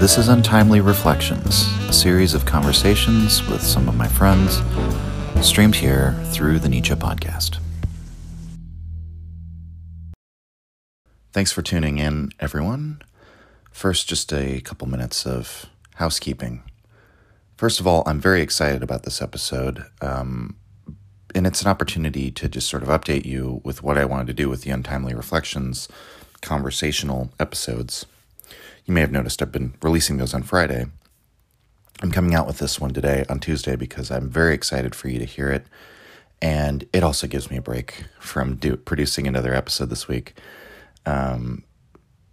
This is Untimely Reflections, a series of conversations with some of my friends, streamed here through the Nietzsche podcast. Thanks for tuning in, everyone. First, just a couple minutes of housekeeping. First of all, I'm very excited about this episode, um, and it's an opportunity to just sort of update you with what I wanted to do with the Untimely Reflections conversational episodes. You may have noticed I've been releasing those on Friday. I'm coming out with this one today on Tuesday because I'm very excited for you to hear it. And it also gives me a break from do, producing another episode this week. Um,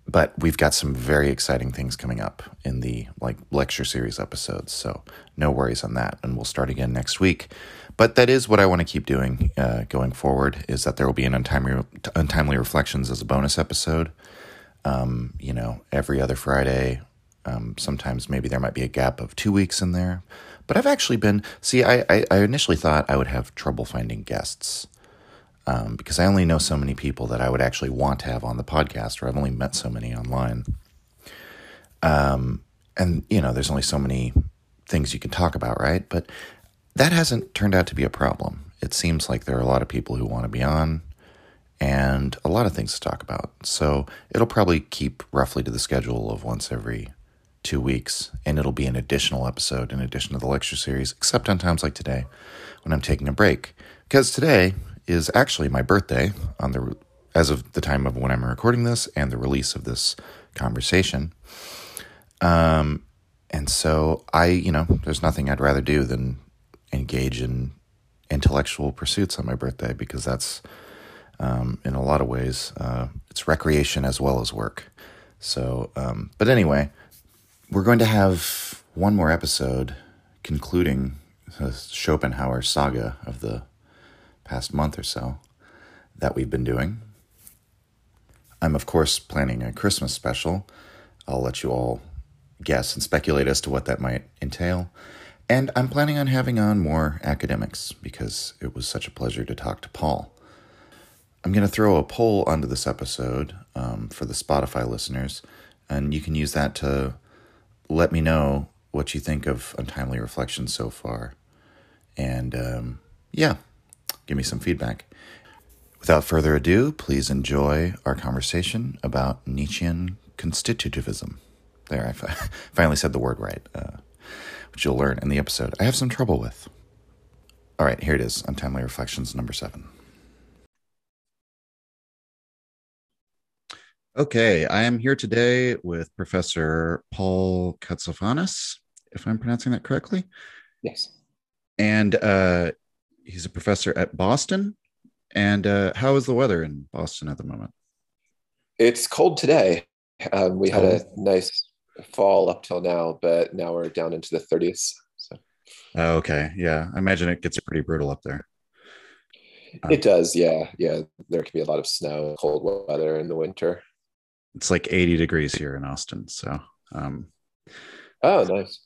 but we've got some very exciting things coming up in the like lecture series episodes so no worries on that and we'll start again next week but that is what i want to keep doing uh, going forward is that there will be an untimely untimely reflections as a bonus episode um, you know every other friday um, sometimes maybe there might be a gap of two weeks in there but i've actually been see I, I, I initially thought i would have trouble finding guests um, because I only know so many people that I would actually want to have on the podcast, or I've only met so many online. Um, and you know, there's only so many things you can talk about, right? But that hasn't turned out to be a problem. It seems like there are a lot of people who want to be on, and a lot of things to talk about. So it'll probably keep roughly to the schedule of once every two weeks, and it'll be an additional episode in addition to the lecture series, except on times like today when I'm taking a break. Because today is actually my birthday on the as of the time of when I'm recording this and the release of this conversation. Um, and so I, you know, there's nothing I'd rather do than engage in intellectual pursuits on my birthday because that's, um, in a lot of ways, uh, it's recreation as well as work. So, um, but anyway, we're going to have one more episode concluding the Schopenhauer saga of the past month or so that we've been doing. I'm, of course, planning a Christmas special. I'll let you all guess and speculate as to what that might entail. And I'm planning on having on more academics because it was such a pleasure to talk to Paul. I'm going to throw a poll onto this episode um, for the Spotify listeners, and you can use that to let me know what you think of Untimely Reflections so far. And um, yeah, give me some feedback. Without further ado, please enjoy our conversation about Nietzschean constitutivism. There, I finally said the word right, uh, which you'll learn in the episode I have some trouble with. All right, here it is Untimely Reflections number seven. Okay, I am here today with Professor Paul Katsafanas, if I'm pronouncing that correctly. Yes. And uh, he's a professor at Boston. And uh, how is the weather in Boston at the moment? It's cold today. Um, we had a nice fall up till now, but now we're down into the 30s. So. Oh, okay. Yeah. I imagine it gets pretty brutal up there. Um, it does. Yeah. Yeah. There can be a lot of snow, cold weather in the winter. It's like 80 degrees here in Austin. So, um, oh, nice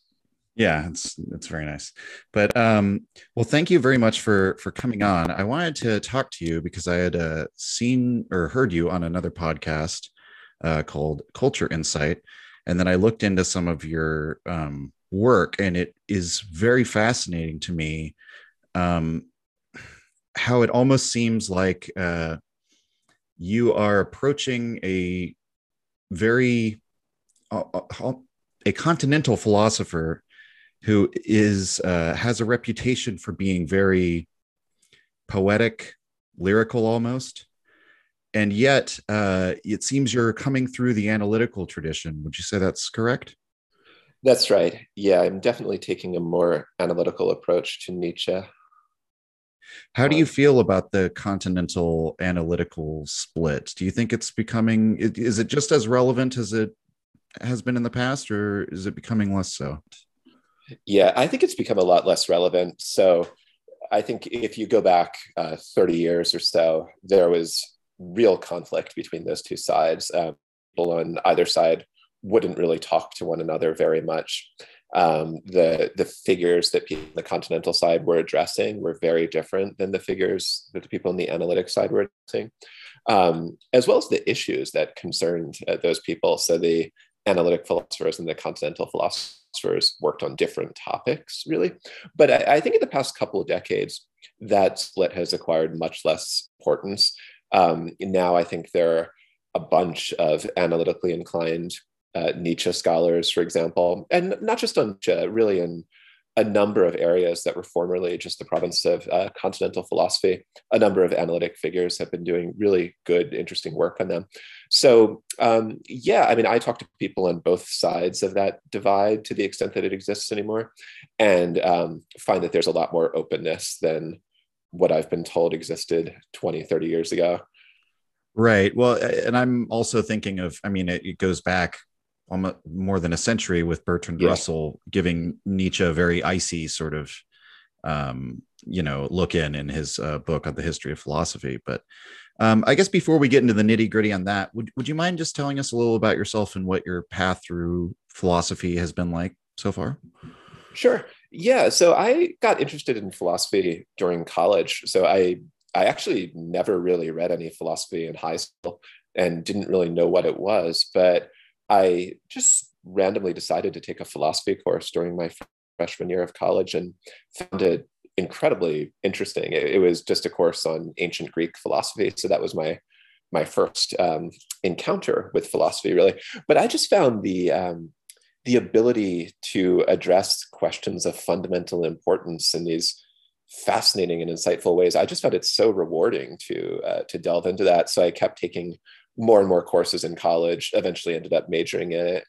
yeah it's it's very nice but um well thank you very much for for coming on i wanted to talk to you because i had uh, seen or heard you on another podcast uh, called culture insight and then i looked into some of your um, work and it is very fascinating to me um how it almost seems like uh you are approaching a very uh, a continental philosopher who is uh, has a reputation for being very poetic, lyrical almost. And yet, uh, it seems you're coming through the analytical tradition. Would you say that's correct? That's right. Yeah, I'm definitely taking a more analytical approach to Nietzsche. How do you feel about the continental analytical split? Do you think it's becoming, is it just as relevant as it has been in the past, or is it becoming less so? Yeah, I think it's become a lot less relevant. So I think if you go back uh, 30 years or so, there was real conflict between those two sides. Uh, people on either side wouldn't really talk to one another very much. Um, the the figures that people on the continental side were addressing were very different than the figures that the people on the analytic side were addressing, um, as well as the issues that concerned uh, those people. So the analytic philosophers and the continental philosophers worked on different topics, really. But I, I, think in the past couple of decades, that split has acquired much less importance. Um, now, I think there are a bunch of analytically inclined uh, Nietzsche scholars, for example, and not just on Nietzsche, really in a number of areas that were formerly just the province of uh, continental philosophy. A number of analytic figures have been doing really good, interesting work on them. So, um, yeah, I mean, I talk to people on both sides of that divide to the extent that it exists anymore, and um, find that there's a lot more openness than what I've been told existed 20, 30 years ago. Right. Well, and I'm also thinking of, I mean, it, it goes back almost more than a century with Bertrand yeah. Russell giving Nietzsche a very icy sort of, um, you know, look in in his uh, book on the history of philosophy. But um, I guess before we get into the nitty gritty on that, would, would you mind just telling us a little about yourself and what your path through philosophy has been like so far? Sure. Yeah. So I got interested in philosophy during college. So I I actually never really read any philosophy in high school and didn't really know what it was. But I just randomly decided to take a philosophy course during my freshman year of college and found it incredibly interesting. It, it was just a course on ancient Greek philosophy, so that was my my first um, encounter with philosophy, really. But I just found the um, the ability to address questions of fundamental importance in these fascinating and insightful ways. I just found it so rewarding to uh, to delve into that. So I kept taking more and more courses in college, eventually ended up majoring in it.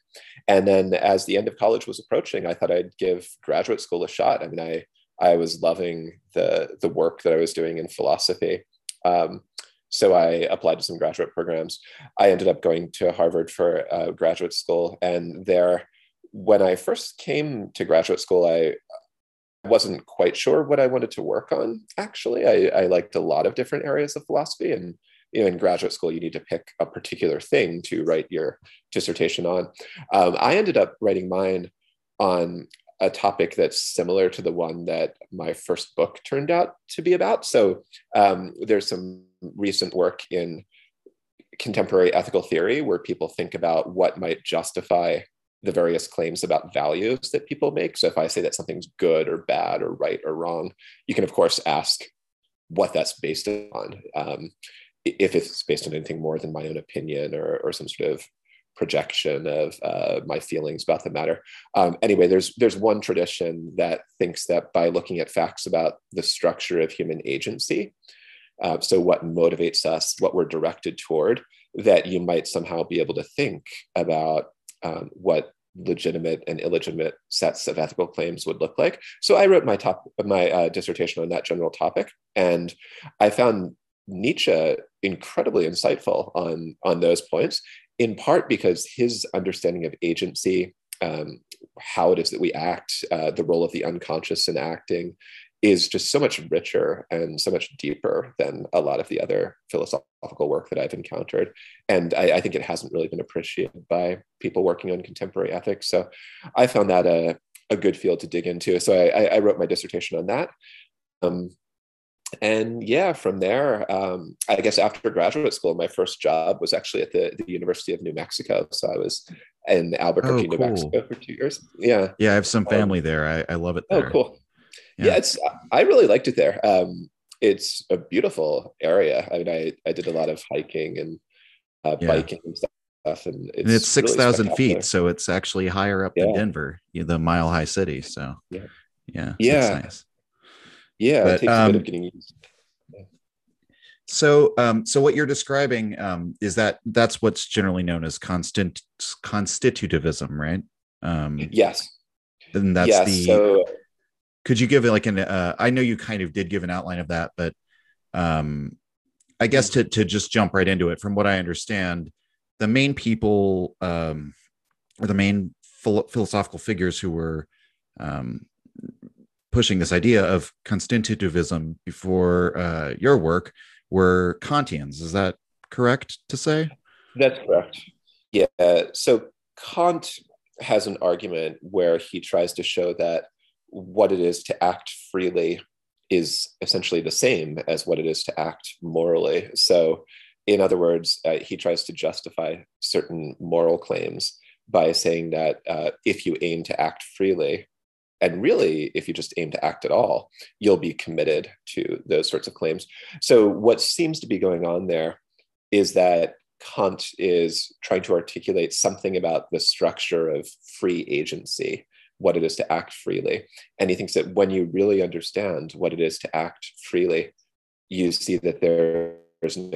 And then as the end of college was approaching, I thought I'd give graduate school a shot. I mean, I, I was loving the, the work that I was doing in philosophy. Um, so I applied to some graduate programs. I ended up going to Harvard for uh, graduate school. And there, when I first came to graduate school, I wasn't quite sure what I wanted to work on, actually. I, I liked a lot of different areas of philosophy and you know, in graduate school, you need to pick a particular thing to write your dissertation on. Um, I ended up writing mine on a topic that's similar to the one that my first book turned out to be about. So um, there's some recent work in contemporary ethical theory where people think about what might justify the various claims about values that people make. So if I say that something's good or bad or right or wrong, you can of course ask what that's based on. Um, if it's based on anything more than my own opinion or, or some sort of projection of uh, my feelings about the matter. Um, anyway, there's there's one tradition that thinks that by looking at facts about the structure of human agency, uh, so what motivates us, what we're directed toward, that you might somehow be able to think about um, what legitimate and illegitimate sets of ethical claims would look like. So I wrote my top my uh, dissertation on that general topic, and I found Nietzsche incredibly insightful on on those points, in part because his understanding of agency, um, how it is that we act, uh, the role of the unconscious in acting, is just so much richer and so much deeper than a lot of the other philosophical work that I've encountered. And I, I think it hasn't really been appreciated by people working on contemporary ethics. So I found that a, a good field to dig into. So I, I wrote my dissertation on that. Um, and yeah, from there, um, I guess after graduate school, my first job was actually at the, the University of New Mexico. So I was in Albuquerque, oh, cool. New Mexico for two years. Yeah. Yeah. I have some um, family um, there. I, I love it oh, there. Oh, cool. Yeah. yeah. it's, I really liked it there. Um, it's a beautiful area. I mean, I, I did a lot of hiking and uh, yeah. biking and stuff. And it's, and it's 6,000 really feet. So it's actually higher up yeah. than Denver, the mile high city. So yeah. Yeah. Yeah. Nice. Yeah, but, it takes um, a bit of um, getting used. So, um, so what you're describing um, is that that's what's generally known as constant constitutivism, right? Um, yes. And that's yes, the. So, could you give it like an? Uh, I know you kind of did give an outline of that, but um, I guess to to just jump right into it, from what I understand, the main people um, or the main philo- philosophical figures who were um, pushing this idea of constitutivism before uh, your work were Kantians. Is that correct to say? That's correct. Yeah. So Kant has an argument where he tries to show that what it is to act freely is essentially the same as what it is to act morally. So, in other words, uh, he tries to justify certain moral claims by saying that uh, if you aim to act freely, and really, if you just aim to act at all, you'll be committed to those sorts of claims. So, what seems to be going on there is that Kant is trying to articulate something about the structure of free agency, what it is to act freely. And he thinks that when you really understand what it is to act freely, you see that there's an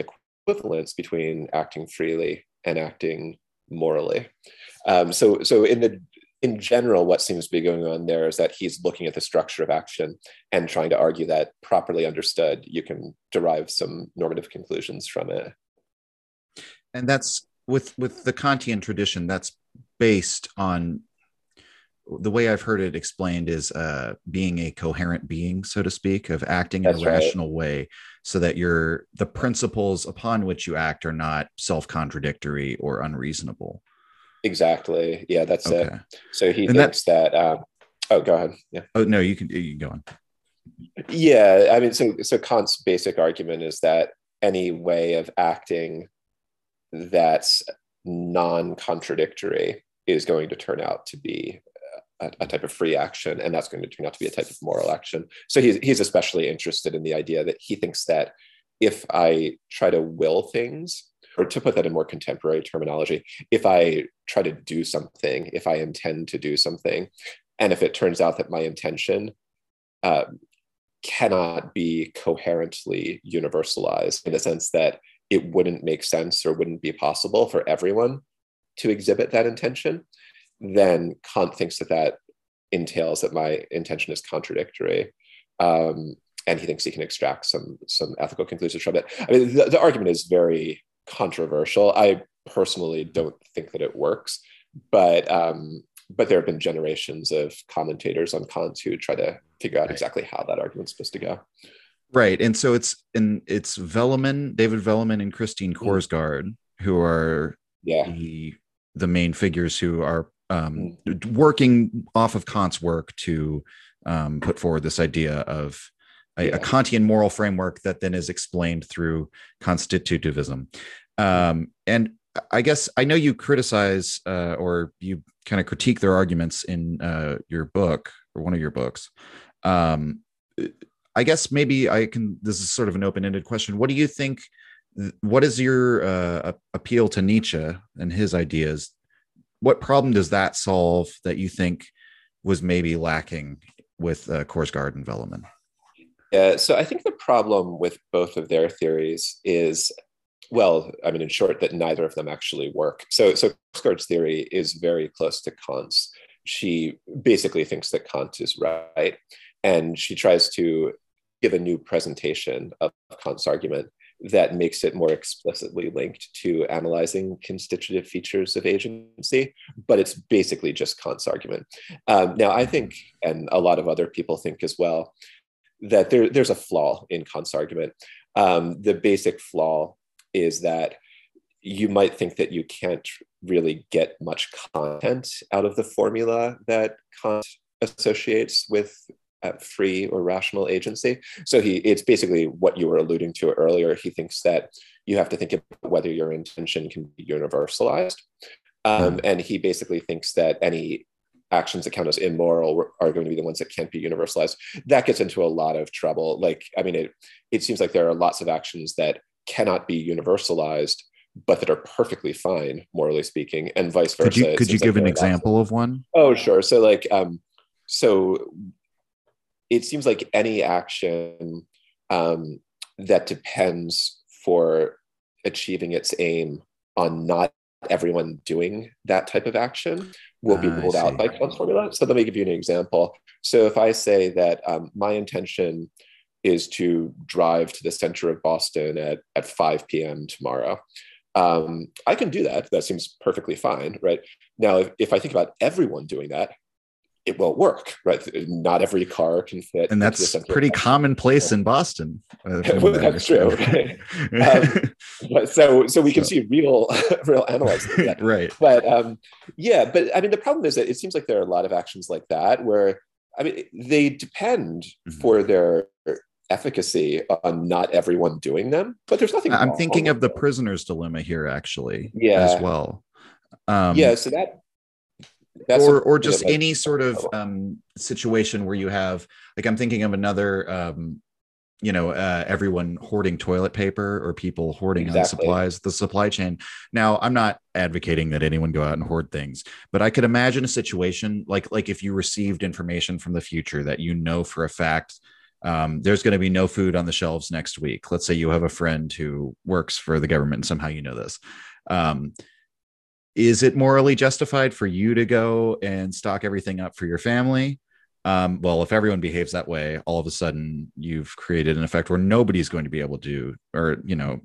equivalence between acting freely and acting morally. Um, so, so in the in general, what seems to be going on there is that he's looking at the structure of action and trying to argue that properly understood, you can derive some normative conclusions from it. And that's with with the Kantian tradition. That's based on the way I've heard it explained is uh, being a coherent being, so to speak, of acting in a rational way, so that your the principles upon which you act are not self contradictory or unreasonable. Exactly. Yeah, that's okay. it. So he and thinks that. Um, oh, go ahead. Yeah. Oh no, you can you can go on. Yeah, I mean, so so Kant's basic argument is that any way of acting that's non-contradictory is going to turn out to be a, a, type of free action, and that's going to turn out to be a type of moral action. So he's he's especially interested in the idea that he thinks that if I try to will things, or to put that in more contemporary terminology, if I try to do something, if I intend to do something, and if it turns out that my intention uh, cannot be coherently universalized in the sense that it wouldn't make sense or wouldn't be possible for everyone to exhibit that intention, then Kant thinks that that entails that my intention is contradictory. Um, and he thinks he can extract some some ethical conclusions from it. I mean, the, the argument is very controversial. I personally don't think that it works, but um, but there have been generations of commentators on Kant who try to figure out exactly how that argument's supposed to go. Right, and so it's and it's Velleman, David Velleman, and Christine mm. Korsgaard who are yeah. the the main figures who are um, mm. working off of Kant's work to um, put forward this idea of a, a, Kantian moral framework that then is explained through constitutivism. Um, and I guess I know you criticize uh, or you kind of critique their arguments in uh, your book or one of your books. Um, I guess maybe I can. This is sort of an open-ended question. What do you think? What is your uh, appeal to Nietzsche and his ideas? What problem does that solve that you think was maybe lacking with uh, Korsgaard and Velleman? Yeah, so I think the problem with both of their theories is well, I mean, in short, that neither of them actually work. So, so Korsgaard's theory is very close to Kant's. She basically thinks that Kant is right, and she tries to give a new presentation of Kant's argument that makes it more explicitly linked to analyzing constitutive features of agency, but it's basically just Kant's argument. Um, now, I think, and a lot of other people think as well, that there, there's a flaw in Kant's argument. Um, the basic flaw is that you might think that you can't really get much content out of the formula that Kant associates with uh, free or rational agency. So he, it's basically what you were alluding to earlier. He thinks that you have to think about whether your intention can be universalized. Um, hmm. and he basically thinks that any actions that count as immoral are going to be the ones that can't be universalized. That gets into a lot of trouble. Like, I mean, it, it seems like there are lots of actions that cannot be universalized, but that are perfectly fine, morally speaking, and vice versa. Could you, could you give like an example of one? Oh, sure. So, like, um, so it seems like any action um, that depends for achieving its aim on not everyone doing that type of action will be ah, ruled out by Kant's formula. So let me give you an example. So if I say that um, my intention is to drive to the center of Boston at, at 5 p.m. tomorrow. Um, I can do that. That seems perfectly fine, right? Now, if, if I think about everyone doing that, it won't work, right? Not every car can fit. And that's pretty commonplace in Boston. Uh, well, that's true. Right? um, so, so we can so. see real, real analyzing right? But um, yeah, but I mean, the problem is that it seems like there are a lot of actions like that where I mean, they depend mm-hmm. for their efficacy on not everyone doing them, but there's nothing. I'm thinking of the prisoner's dilemma here, actually, yeah. as well. Um, yeah, so that That's or or just like- any sort of um, situation where you have like I'm thinking of another um, you know uh, everyone hoarding toilet paper or people hoarding Exactly. supplies the supply chain. Now i'm not advocating that anyone go out and hoard things but i could imagine a situation like like if you received information from the future that you know for a fact um, there's going to be no food on the shelves next week. Let's say you have a friend who works for the government and somehow you know this. Um, is it morally justified for you to go and stock everything up for your family um, well, if everyone behaves that way, all of a sudden you've created an effect where nobody's going to be able to, or you know,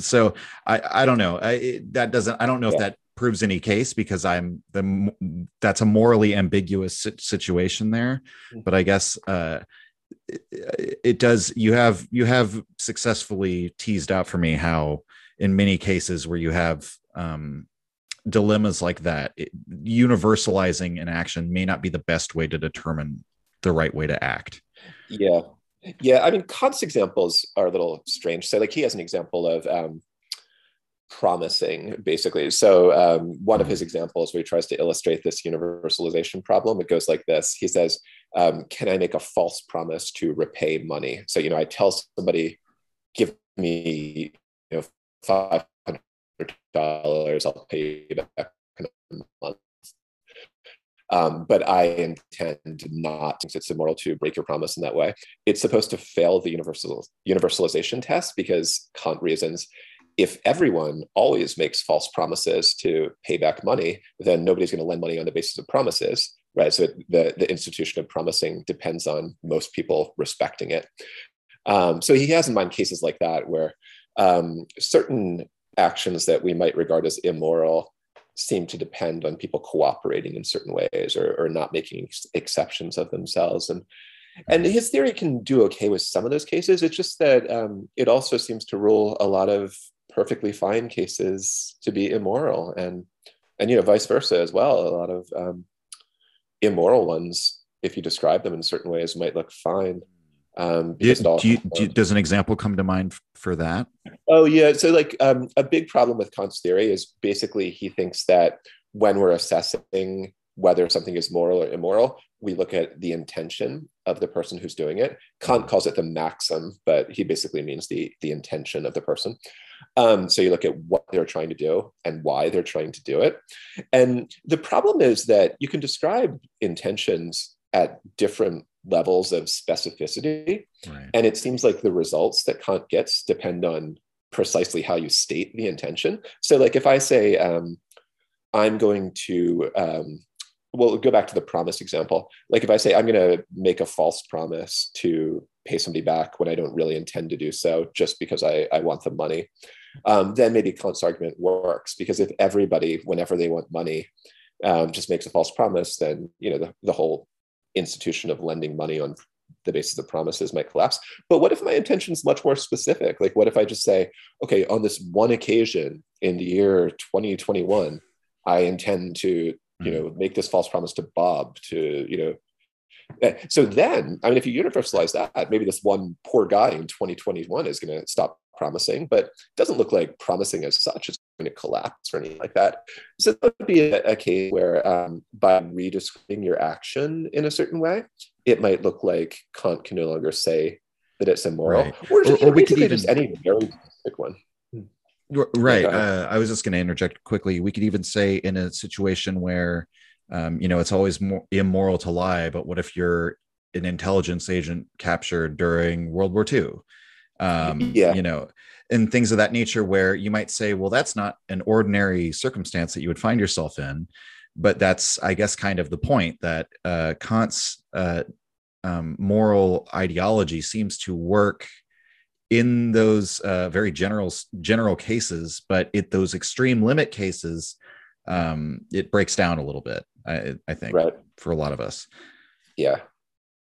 so I I don't know. I, it, that doesn't. I don't know if that proves any case because I'm the that's a morally ambiguous situation there. Mhm. But I guess uh, it, it does. You have you have successfully teased out for me how in many cases where you have um, dilemmas like that, it, universalizing an action may not be the best way to determine the right way to act. Yeah. Yeah. I mean, Kant's examples are a little strange. So, like, he has an example of um, promising, basically. So, um, one of his examples where he tries to illustrate this universalization problem, it goes like this He says, um, Can I make a false promise to repay money? So, you know, I tell somebody, give me, you know, $500, I'll pay you back in a month. Um, but I intend not, it's immoral to break your promise in that way. It's supposed to fail the universal universalization test because Kant reasons if everyone always makes false promises to pay back money, then nobody's going to lend money on the basis of promises, right? So the, the institution of promising depends on most people respecting it. Um, so he has in mind cases like that where um, certain actions that we might regard as immoral seem to depend on people cooperating in certain ways or, or not making ex- exceptions of themselves. And and his theory can do okay with some of those cases. It's just that um, it also seems to rule a lot of perfectly fine cases to be immoral and and you know vice versa as well. A lot of um, immoral ones if you describe them in certain ways might look fine um, Do, do you, do you- does an example come to mind for that? Oh yeah. So like um, a big problem with Kant's theory is basically he thinks that when we're assessing whether something is moral or immoral, we look at the intention of the person who's doing it. Kant calls it the maxim, but he basically means the the intention of the person. Um, so you look at what they're trying to do and why they're trying to do it. And the problem is that you can describe intentions at different levels of specificity. Right. And it seems like the results that Kant gets depend on precisely how you state the intention. So, like if I say, um, I'm going to, um, well, go back to the promise example. Like if I say, I'm going to make a false promise to pay somebody back when I don't really intend to do so, just because I, I want the money, um, then maybe Kant's argument works. Because if everybody, whenever they want money, um, just makes a false promise, then you know the, the whole institution of lending money on the basis of promises might collapse. But what if my intention is much more specific? Like, what if I just say, okay, on this one occasion in the year 2021, I intend to, you know, make this false promise to Bob to, you know, eh, so then, I mean, if you universalize that, maybe this one poor guy in 2021 is going to stop promising, but it doesn't look like promising as such is going to collapse or anything like that. So that would be a, a case where um, by redescribing your action in a certain way, it might look like Kant can no longer say that it's immoral, Right. or, Or- or we could basically just even- any very specific one. Right. Uh, I was just going to interject quickly. We could even say in a situation where, um, you know, it's always more immoral to lie, but what if you're an intelligence agent captured during World War II? Um, Yeah. You know, and things of that nature where you might say, well, that's not an ordinary circumstance that you would find yourself in. But that's, I guess, kind of the point that uh, Kant's uh, um, moral ideology seems to work in those uh, very general general cases, but it those extreme limit cases, um, it breaks down a little bit. I, I think Right. for a lot of us, Yeah.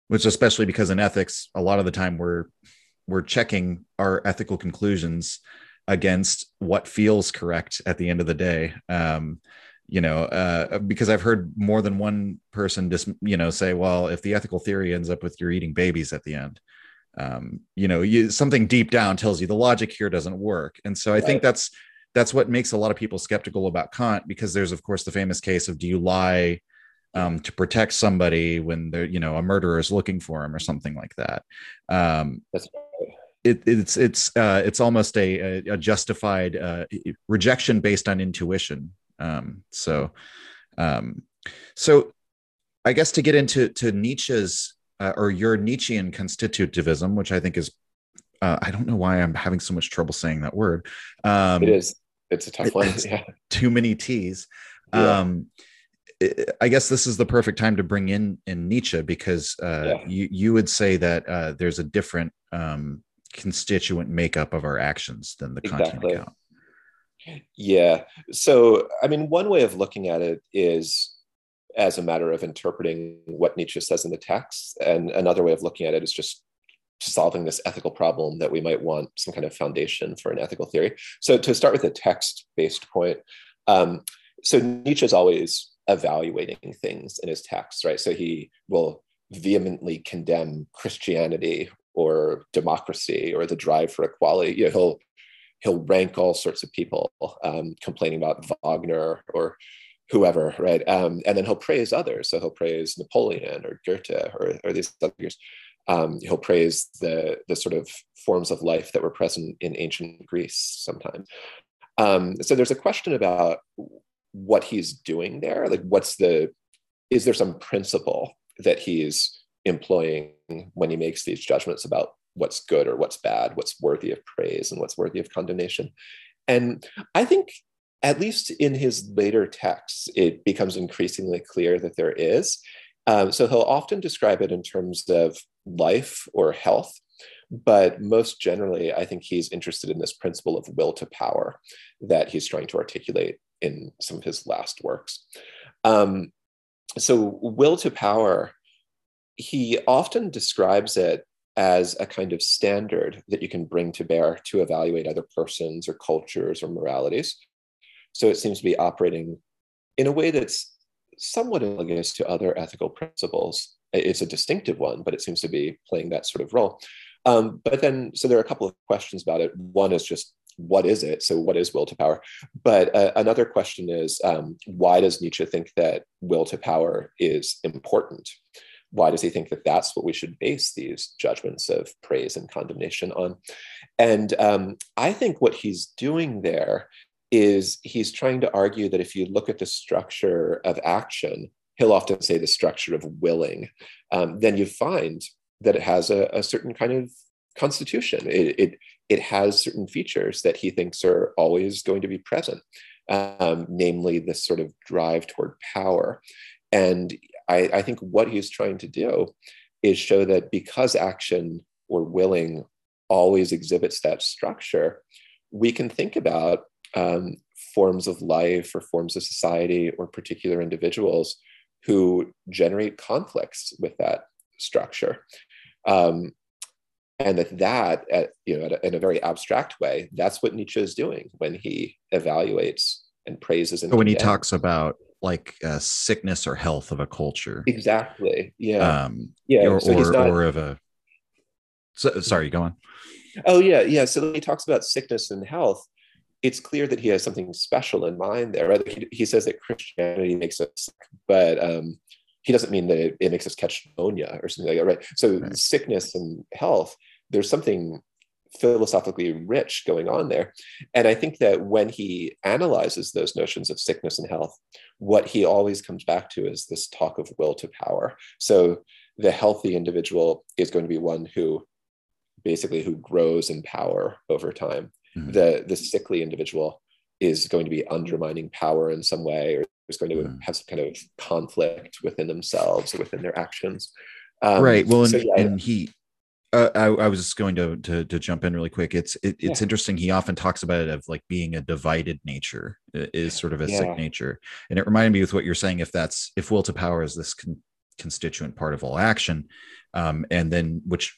which especially because in ethics, a lot of the time we're we're checking our ethical conclusions against what feels correct at the end of the day. Um, you know, uh, because I've heard more than one person just you know say, well, if the ethical theory ends up with you're eating babies at the end, um, you know, you, something deep down tells you the logic here doesn't work. And so I think that's that's what makes a lot of people skeptical about Kant because there's of course the famous case of do you lie um, to protect somebody when they're you know a murderer is looking for him or something like that. Um, That's it, it's it's uh, it's almost a, a, justified uh, rejection based on intuition. Um, so um, so I guess to get into to Nietzsche's uh, or your Nietzschean constitutivism, which I think is uh, I don't know why I'm having so much trouble saying that word. Um, it is. It's a tough one. Yeah. Too many T's. Yeah. Um, I guess this is the perfect time to bring in in Nietzsche because uh, Yeah. you you would say that uh, there's a different um, constituent makeup of our actions than the Exactly. Kantian account. Yeah. So, I mean, one way of looking at it is as a matter of interpreting what Nietzsche says in the text. And another way of looking at it is just solving this ethical problem that we might want some kind of foundation for an ethical theory. So, to start with a text based point, um, so Nietzsche is always evaluating things in his texts, right? So, he will vehemently condemn Christianity or democracy or the drive for equality. You know, he'll he'll rank all sorts of people um, complaining about Wagner or whoever, right? Um, and then he'll praise others. So he'll praise Napoleon or Goethe or, or these others. Um, he'll praise the, the sort of forms of life that were present in ancient Greece sometimes. Um, so there's a question about what he's doing there. Like, what's the, is there some principle that he's employing when he makes these judgments about what's good or what's bad, what's worthy of praise and what's worthy of condemnation. And I think, at least in his later texts, it becomes increasingly clear that there is. Um, so he'll often describe it in terms of life or health. But most generally, I think he's interested in this principle of will to power that he's trying to articulate in some of his last works. Um, so, will to power, he often describes it as a kind of standard that you can bring to bear to evaluate other persons or cultures or moralities. So it seems to be operating in a way that's somewhat analogous to other ethical principles. It's a distinctive one, but it seems to be playing that sort of role. Um, but then, so there are a couple of questions about it. One is just what is it? So, what is will to power? But uh, another question is um, why does Nietzsche think that will to power is important? Why does he think that that's what we should base these judgments of praise and condemnation on? And um, I think what he's doing there is he's trying to argue that if you look at the structure of action, he'll often say the structure of willing, um, then you find that it has a, a certain kind of constitution. It, it, it has certain features that he thinks are always going to be present, um, namely this sort of drive toward power. And I, I think what he's trying to do is show that because action or willing always exhibits that structure, we can think about um, forms of life or forms of society or particular individuals who generate conflicts with that structure. Um, and that that, at, you know, in a very abstract way, that's what Nietzsche is doing when he evaluates and praises. And when he talks about like uh, sickness or health of a culture, exactly, yeah, um, yeah, or so or, not- or of a. So, sorry, go on. Oh yeah, yeah. So he talks about sickness and health, it's clear that he has something special in mind there. Right? He, he says that Christianity makes us sick, but um, he doesn't mean that it, it makes us catch pneumonia or something like that, right? So Right. sickness and health, there's something philosophically rich going on there. And I think that when he analyzes those notions of sickness and health, what he always comes back to is this talk of will to power. So the healthy individual is going to be one who basically who grows in power over time. Mhm. The the sickly individual is going to be undermining power in some way or is going to Mhm. have some kind of conflict within themselves or within their actions. Um, right. Well, and, so yeah, and he, uh, I, I was just going to, to to jump in really quick. It's it, it's Yeah. interesting. He often talks about it of like being a divided nature is sort of a Yeah. sick nature, and it reminded me with what you're saying. If that's if will to power is this con- constituent part of all action, um, and then which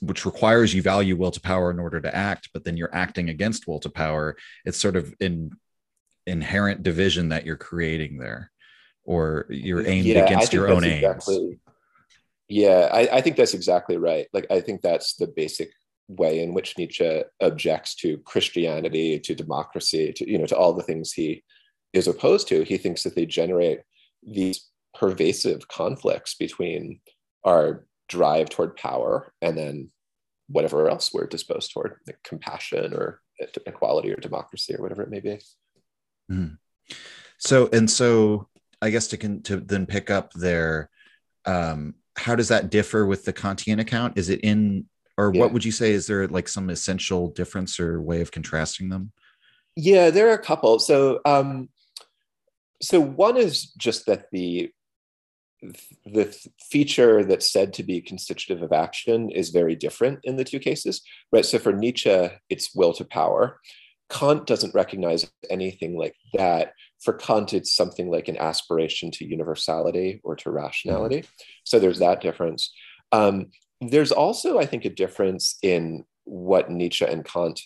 which requires you value will to power in order to act, but then you're acting against will to power. It's sort of an inherent division that you're creating there, or you're aimed Yeah, against your own that's aims. Yeah, I, I think that's exactly right. Like, I think that's the basic way in which Nietzsche objects to Christianity, to democracy, to you know, to all the things he is opposed to. He thinks that they generate these pervasive conflicts between our drive toward power and then whatever else we're disposed toward, like compassion or equality or democracy or whatever it may be. Mm. So and so, I guess to con- to then pick up there, um, how does that differ with the Kantian account? Is it in, or yeah. what would you say? Is there like some essential difference or way of contrasting them? Yeah, there are a couple. So, um, so one is just that the the feature that's said to be constitutive of action is very different in the two cases, right? So for Nietzsche, it's will to power. Kant doesn't recognize anything like that. For Kant, it's something like an aspiration to universality or to rationality. Mm-hmm. So there's that difference. Um, there's also, I think, a difference in what Nietzsche and Kant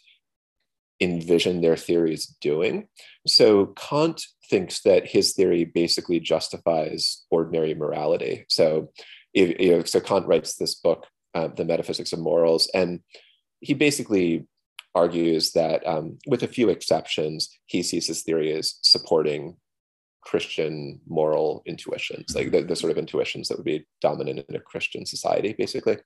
envision their theories doing. So Kant thinks that his theory basically justifies ordinary morality. So, if, you know, so Kant writes this book, uh, The Metaphysics of Morals, and he basically argues that, um, with a few exceptions, he sees his theory as supporting Christian moral intuitions, like the, the, sort of intuitions that would be dominant in a Christian society, basically.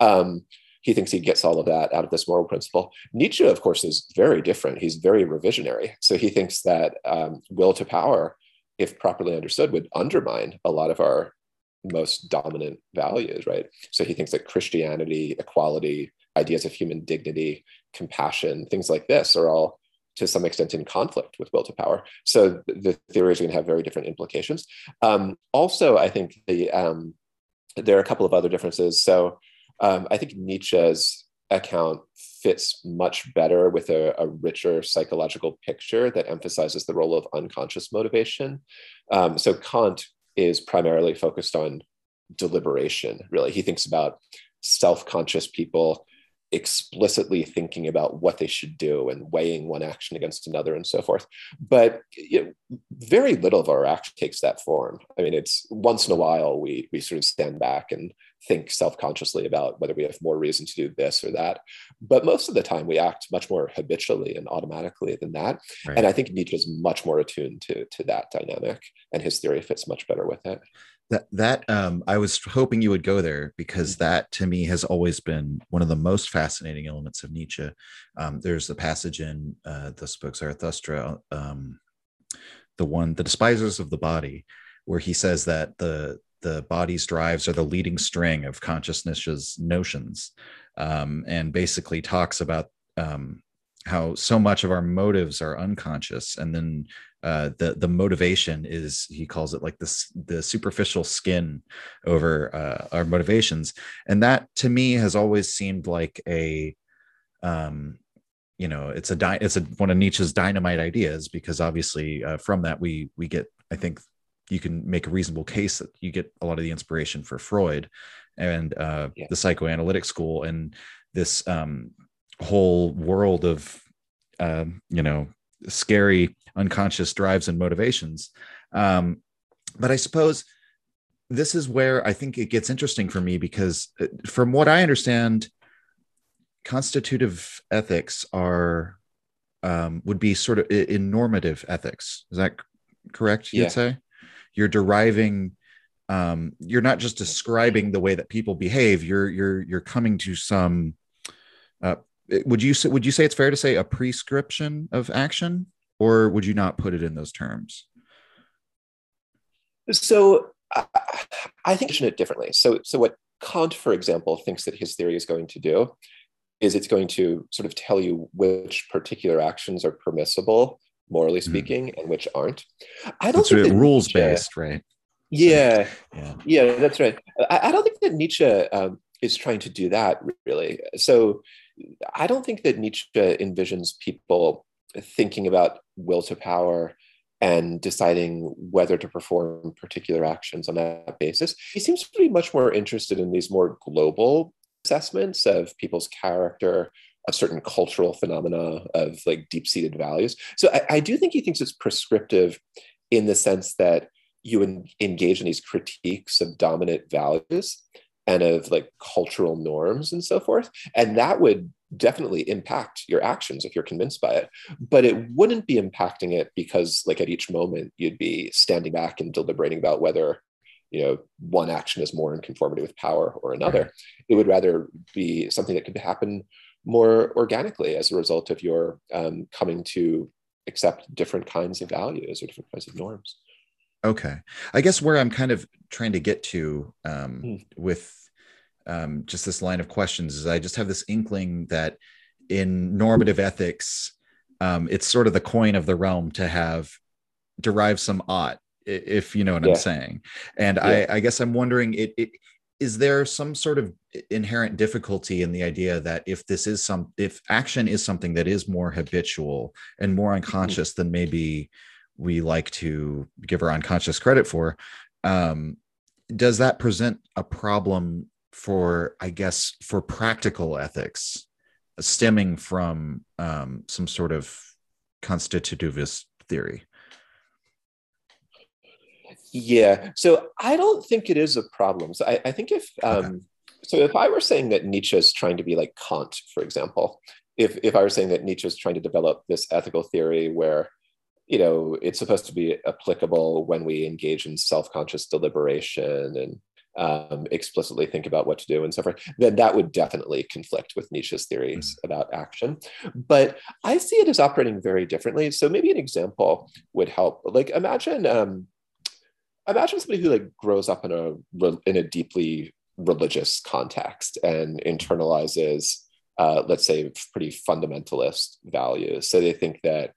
Um, he thinks he gets all of that out of this moral principle. Nietzsche, of course, is very different. He's very revisionary. So he thinks that um, will to power, if properly understood, would undermine a lot of our most dominant values, right? So he thinks that Christianity, equality, ideas of human dignity, compassion, things like this are all to some extent in conflict with will to power. So the theories are going to have very different implications. Um, also, I think the um, there are a couple of other differences. So um, I think Nietzsche's account fits much better with a, a, richer psychological picture that emphasizes the role of unconscious motivation. Um, so Kant is primarily focused on deliberation, really. He thinks about self conscious people explicitly thinking about what they should do and weighing one action against another and so forth. But you know, very little of our action takes that form. I mean, it's once in a while we we sort of stand back and think self-consciously about whether we have more reason to do this or that. But most of the time we act much more habitually and automatically than that. Right. And I think Nietzsche is much more attuned to, to that dynamic and his theory fits much better with it. That that um, I was hoping you would go there because mm-hmm. that to me has always been one of the most fascinating elements of Nietzsche. Um, there's a passage in uh, the book Zarathustra, um, the one, the despisers of the body, where he says that the the body's drives are the leading string of consciousness's notions, um, and basically talks about um, how so much of our motives are unconscious, and then uh, the the motivation is he calls it like this the superficial skin over uh, our motivations, and that to me has always seemed like a um, you know it's a di- it's a one of Nietzsche's dynamite ideas because obviously uh, from that we we get I think you can make a reasonable case that you get a lot of the inspiration for Freud and uh, yeah. the psychoanalytic school and this um, whole world of uh, you know scary unconscious drives and motivations. Um, but I suppose this is where I think it gets interesting for me because, uh, from what I understand, constitutive ethics are um, would be sort of in normative ethics. Is that correct? You'd yeah. say you're deriving um, you're not just describing the way that people behave you're you're you're coming to some uh, would you say would you say it's fair to say a prescription of action or would you not put it in those terms so uh, i think it differently so so what kant for example thinks that his theory is going to do is it's going to sort of tell you which particular actions are permissible morally hmm. speaking, mm. and which aren't. I don't it's think rules Nietzsche, based, right? Yeah, yeah, yeah, that's right. I, I don't think that Nietzsche um, is trying to do that really. So I don't think that Nietzsche envisions people thinking about will to power and deciding whether to perform particular actions on that basis. He seems to be much more interested in these more global assessments of people's character of certain cultural phenomena of like deep-seated values. So I, I do think he thinks it's prescriptive in the sense that you en- engage in these critiques of dominant values and of like cultural norms and so forth. And that would definitely impact your actions if you're convinced by it. But it wouldn't be impacting it because, like, at each moment, you'd be standing back and deliberating about whether you know one action is more in conformity with power or another it would rather be something that could happen more organically as a result of your um, coming to accept different kinds of values or different kinds of norms okay i guess where i'm kind of trying to get to um, mm. with um, just this line of questions is i just have this inkling that in normative ethics um, it's sort of the coin of the realm to have derive some ought if you know what yeah. I'm saying. And yeah. I, I guess I'm wondering, it, it is there some sort of inherent difficulty in the idea that if this is some if action is something that is more habitual and more mm-hmm. unconscious mm-hmm. than maybe we like to give our unconscious credit for um, does that present a problem for i guess for practical ethics stemming from um, some sort of constitutivist theory yeah. So I don't think it is a problem. So I, I think if um, okay. so if I were saying that Nietzsche is trying to be like Kant, for example, if if I were saying that Nietzsche is trying to develop this ethical theory where you know it's supposed to be applicable when we engage in self-conscious deliberation and um, explicitly think about what to do and so forth, then that would definitely conflict with Nietzsche's theories mm-hmm. about action. But I see it as operating very differently. So maybe an example would help. Like imagine um, imagine somebody who like grows up in a in a deeply religious context and internalizes uh, let's say pretty fundamentalist values so they think that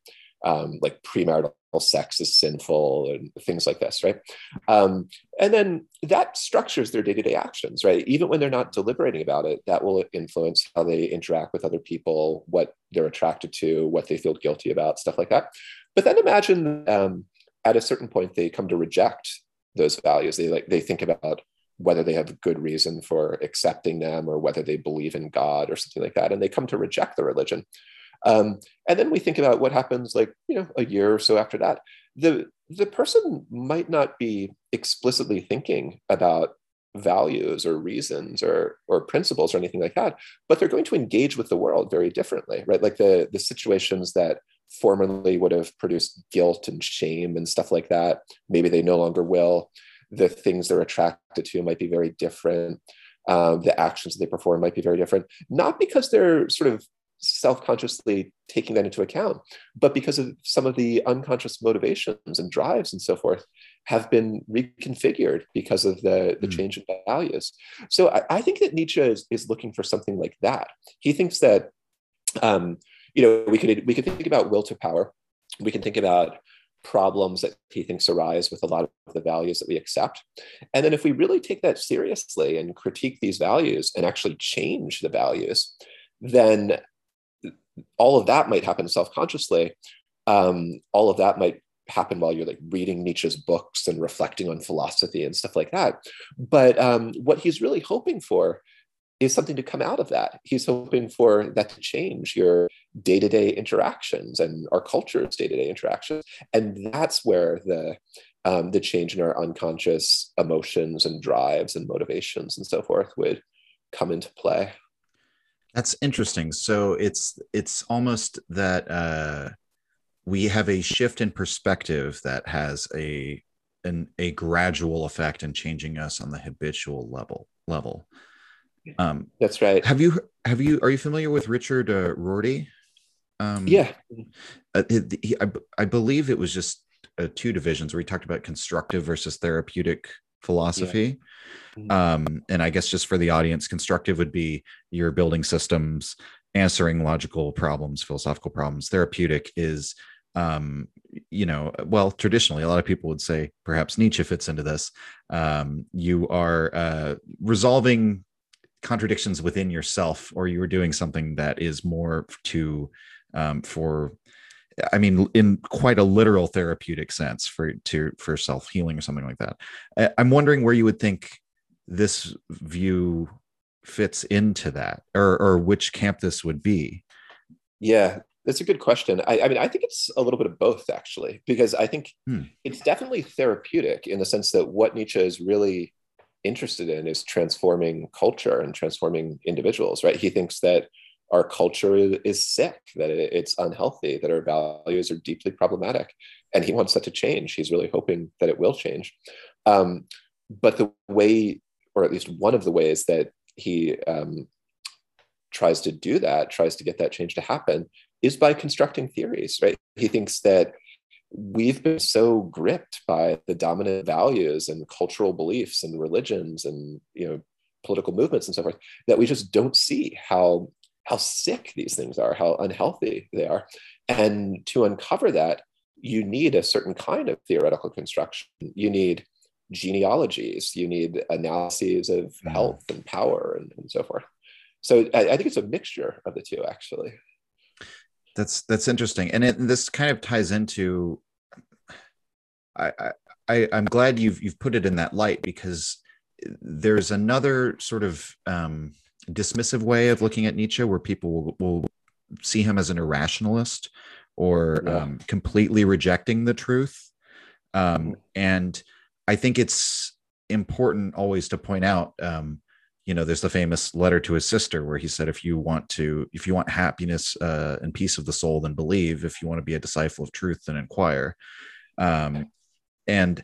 um, like premarital sex is sinful and things like this right? Um, and then that structures their day-to-day actions right? Even when they're not deliberating about it that will influence how they interact with other people what they're attracted to what they feel guilty about stuff like that. But then imagine um, at a certain point they come to reject those values. They like they think about whether they have good reason for accepting them or whether they believe in god or something like that and they come to reject the religion um, and then we think about what happens like you know a year or so after that the the person might not be explicitly thinking about values or reasons or or principles or anything like that but they're going to engage with the world very differently right like the the situations that formerly would have produced guilt and shame and stuff like that. Maybe they no longer will. The things they're attracted to might be very different. Um, the actions that they perform might be very different, not because they're sort of self-consciously taking that into account, but because of some of the unconscious motivations and drives and so forth have been reconfigured because of the, the mm. change in values. So I, I, think that Nietzsche is, is looking for something like that. He thinks that um, you know, we could we could think about will to power. We can think about problems that he thinks arise with a lot of the values that we accept. And then if we really take that seriously and critique these values and actually change the values, then all of that might happen self-consciously. Um, all of that might happen while you're like reading Nietzsche's books and reflecting on philosophy and stuff like that. But um, what he's really hoping for is something to come out of that. He's hoping for that to change your day to day interactions and our culture's day to day interactions. And that's where the um, the change in our unconscious emotions and drives and motivations and so forth would come into play. That's interesting. So it's it's almost that uh, we have a shift in perspective that has a an, a gradual effect in changing us on the habitual level level. Um, That's right. Have you have you are you familiar with Richard uh, Rorty? Um, yeah, uh, he, I, I believe it was just uh, two divisions where he talked about constructive versus therapeutic philosophy. Yeah. Mm-hmm. Um, and I guess just for the audience, constructive would be your building systems, answering logical problems, philosophical problems. Therapeutic is um, you know, well, traditionally, a lot of people would say perhaps Nietzsche fits into this. Um, you are uh, resolving contradictions within yourself or you are doing something that is more to um, for i mean in quite a literal therapeutic sense for to for self-healing or something like that i'm wondering where you would think this view fits into that or or which camp this would be yeah that's a good question I, I mean i think it's a little bit of both actually because i think hmm. it's definitely therapeutic in the sense that what nietzsche is really interested in is transforming culture and transforming individuals, right? He thinks that our culture is sick, that it's unhealthy, that our values are deeply problematic, and he wants that to change. He's really hoping that it will change. Um, but the way, or at least one of the ways that he um, tries to do that, tries to get that change to happen, is by constructing theories, right? He thinks that we've been so gripped by the dominant values and cultural beliefs and religions and you know political movements and so forth that we just don't see how how sick these things are how unhealthy they are. And to uncover that you need a certain kind of theoretical construction. You need genealogies. You need analyses of mm-hmm. health and power and, and so forth. So I, I think it's a mixture of the two actually. That's that's interesting. And it, this kind of ties into I, I i'm glad you've you've put it in that light because there's another sort of um, dismissive way of looking at nietzsche where people will, will see him as an irrationalist or yeah. um, completely rejecting the truth um, mm-hmm. and i think it's important always to point out um, you know there's the famous letter to his sister where he said if you want to if you want happiness uh, and peace of the soul then believe if you want to be a disciple of truth then inquire um, and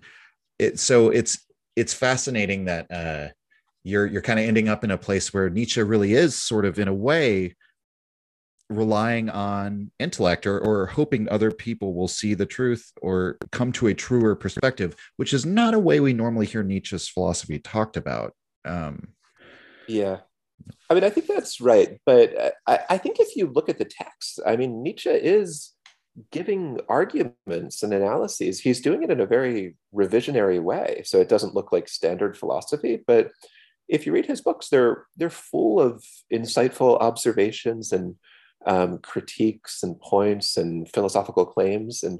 it so it's it's fascinating that uh, you're you're kind of ending up in a place where Nietzsche really is sort of in a way relying on intellect or, or hoping other people will see the truth or come to a truer perspective, which is not a way we normally hear Nietzsche's philosophy talked about. Um, yeah. I mean, I think that's right. But I, I think if you look at the text, I mean, Nietzsche is giving arguments and analyses. He's doing it in a very revisionary way. So it doesn't look like standard philosophy. But if you read his books, they're, they're full of insightful observations and um, critiques and points and philosophical claims. And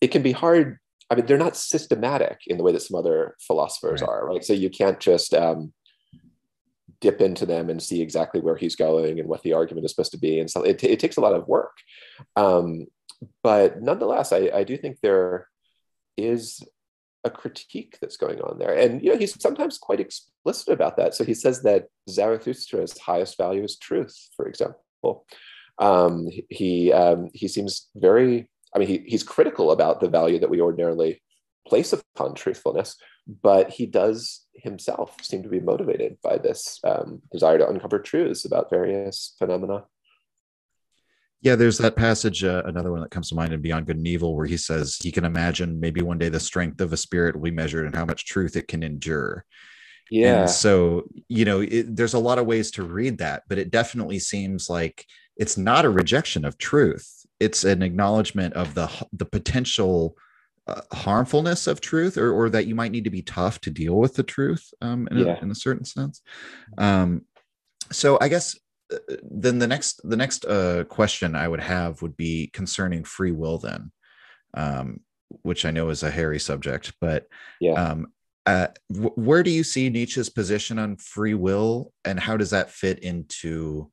it can be hard. I mean, they're not systematic in the way that some other philosophers right. are, right? So you can't just um, dip into them and see exactly where he's going and what the argument is supposed to be. And so it, it takes a lot of work. Um, but nonetheless, I, I do think there is a critique that's going on there. And you know, he's sometimes quite explicit about that. So he says that Zarathustra's highest value is truth, for example. Um, he um, he seems very, I mean, he, he's critical about the value that we ordinarily place upon truthfulness, but he does himself seem to be motivated by this um, desire to uncover truths about various phenomena. Yeah, there's that passage, uh, another one that comes to mind in Beyond Good and Evil, where he says he can imagine maybe one day the strength of a spirit will be measured and how much truth it can endure. Yeah. And so, you know, it, there's a lot of ways to read that, but it definitely seems like it's not a rejection of truth. It's an acknowledgement of the the potential uh, harmfulness of truth or, or that you might need to be tough to deal with the truth um, in, yeah. a, in a certain sense um, so i guess then the next the next uh, question i would have would be concerning free will then um, which i know is a hairy subject but yeah. um, uh, w- where do you see nietzsche's position on free will and how does that fit into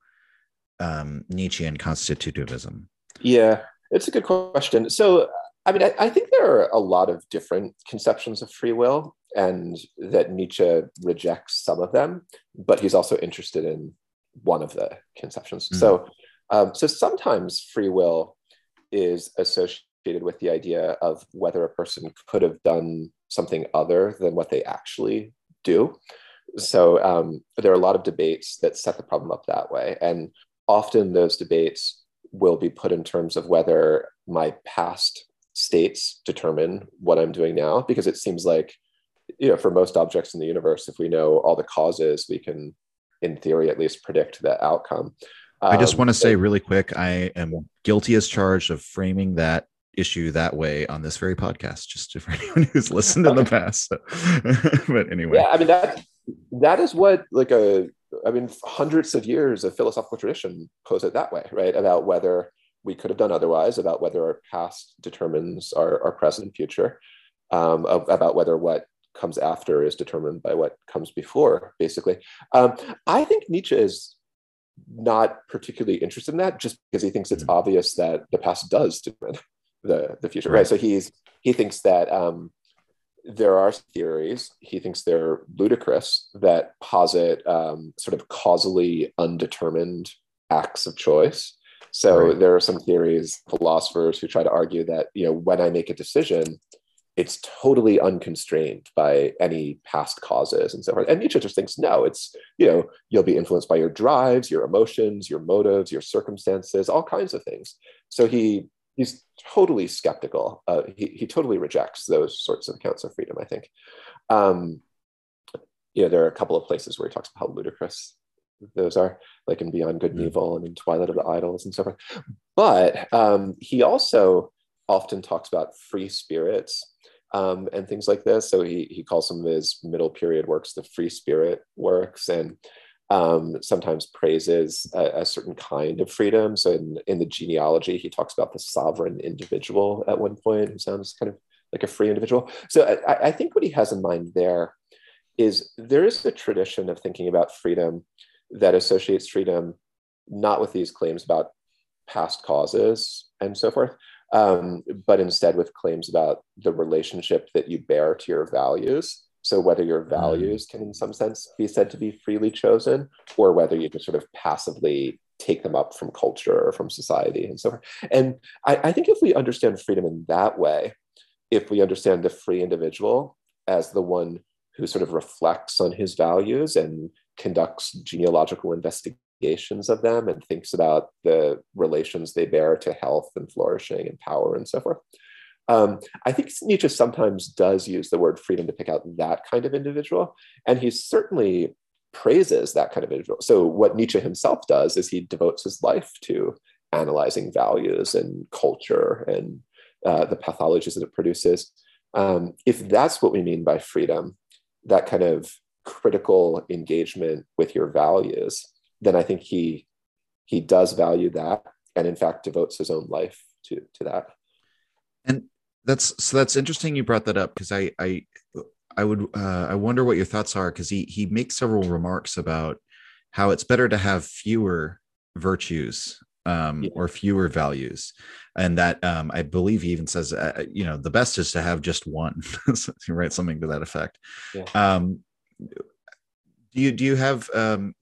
um, nietzschean constitutivism? Yeah it's a good question. So I mean, I, I, think there are a lot of different conceptions of free will, and that Nietzsche rejects some of them, but he's also interested in one of the conceptions. Mm. So, um, so sometimes free will is associated with the idea of whether a person could have done something other than what they actually do. So um, there are a lot of debates that set the problem up that way, and often those debates will be put in terms of whether my past states determine what I'm doing now because it seems like, you know, for most objects in the universe, if we know all the causes, we can, in theory, at least predict the outcome. I just um, want to say really quick I am guilty as charged of framing that issue that way on this very podcast, just for anyone who's listened in the past. So. but anyway. Yeah, I mean, that that is what like a I mean, hundreds of years of philosophical tradition pose it that way, right? About whether we could have done otherwise, about whether our past determines our, our present and future, um, about whether what comes after is determined by what comes before, basically. Um, I think Nietzsche is not particularly interested in that just because he thinks it's mm-hmm. obvious that the past does determine the, the future, right? right? So he's he thinks that um, there are theories, he thinks they're ludicrous, that posit um, sort of causally undetermined acts of choice. So right. there are some theories, philosophers who try to argue that you know when I make a decision, it's totally unconstrained by any past causes and so forth. And Nietzsche just thinks, no, it's, you know, you'll be influenced by your drives, your emotions, your motives, your circumstances, all kinds of things. So he he's totally skeptical. Uh, he, he totally rejects those sorts of accounts of freedom, I think. Um, you know, there are a couple of places where he talks about how ludicrous those are, like in Beyond Good and mm. Evil and in Twilight of the Idols and so forth. But um, he also often talks about free spirits um, and things like this. So he, he calls some of his middle period works the free spirit works and um, sometimes praises a, a, certain kind of freedom. So in, in the genealogy, he talks about the sovereign individual at one point, who sounds kind of like a free individual. So I, I think what he has in mind there is there is a tradition of thinking about freedom that associates freedom not with these claims about past causes and so forth, um, but instead with claims about the relationship that you bear to your values. So whether your mm. values can, in some sense, be said to be freely chosen, or whether you just sort of passively take them up from culture or from society and so forth. And I, I think if we understand freedom in that way, if we understand the free individual as the one who sort of reflects on his values and conducts genealogical of them and thinks about the relations they bear to health and flourishing and power and so forth. Um, I think Nietzsche sometimes does use the word freedom to pick out that kind of individual, and he certainly praises that kind of individual. So, what Nietzsche himself does is he devotes his life to analyzing values and culture and uh, the pathologies that it produces. Um, if that's what we mean by freedom, that kind of critical engagement with your values, then I think he he does value that, and in fact devotes his own life to to that. And that's so that's interesting you brought that up because I I I would uh, I wonder what your thoughts are because he he makes several remarks about how it's better to have fewer virtues um, yeah. or fewer values and that um, i believe he even says uh, you know the best is to have just one right something to that effect yeah. um, do you do you have um,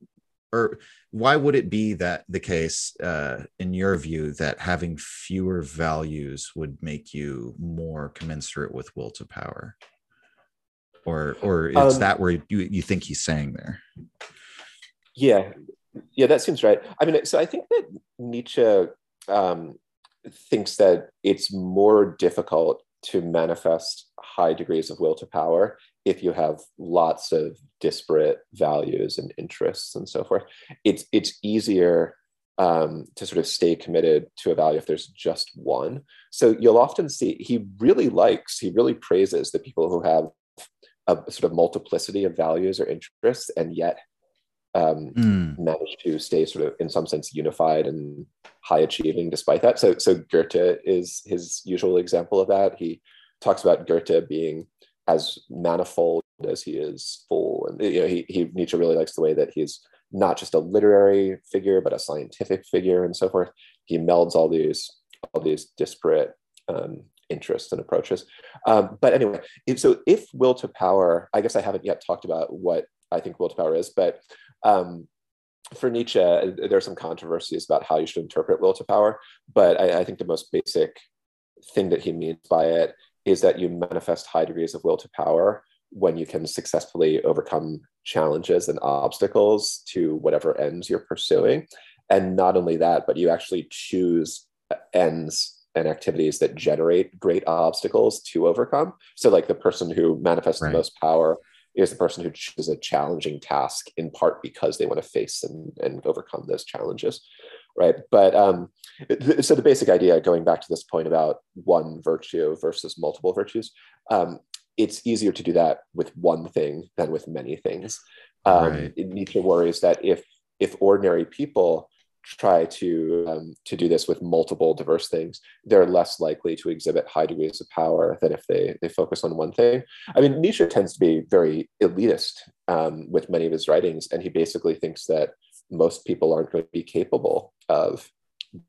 or why would it be that the case uh, in your view that having fewer values would make you more commensurate with will to power? Or or is um, that where you, you think he's saying there? Yeah. Yeah that seems right. I mean so i think that nietzsche um, thinks that it's more difficult to manifest high degrees of will to power if you have lots of disparate values and interests and so forth. It's it's easier um, to sort of stay committed to a value if there's just one. So you'll often see he really likes, he really praises the people who have a sort of multiplicity of values or interests and yet um, mm. manage to stay sort of in some sense unified and high achieving despite that. So so Goethe is his usual example of that. He talks about Goethe being as manifold as he is full. And you know, he, he Nietzsche really likes the way that he's not just a literary figure, but a scientific figure and so forth. He melds all these all these disparate um, interests and approaches. Um, but anyway, if, so if will to power, I guess I haven't yet talked about what I think will to power is, but um, for Nietzsche, there are some controversies about how you should interpret will to power. But I, I think the most basic thing that he means by it is that you manifest high degrees of will to power when you can successfully overcome challenges and obstacles to whatever ends you're pursuing. And not only that, but you actually choose uh, ends and activities that generate great obstacles to overcome. So, like the person who manifests right. the most power is the person who chooses a challenging task in part because they want to face and, and overcome those challenges right? But um, so the basic idea, going back to this point about one virtue versus multiple virtues, um, it's easier to do that with one thing than with many things. Um, right. Nietzsche worries that if if ordinary people try to um, to do this with multiple diverse things, they're less likely to exhibit high degrees of power than if they they focus on one thing. I mean, Nietzsche tends to be very elitist um, with many of his writings, and he basically thinks that most people aren't going to be capable of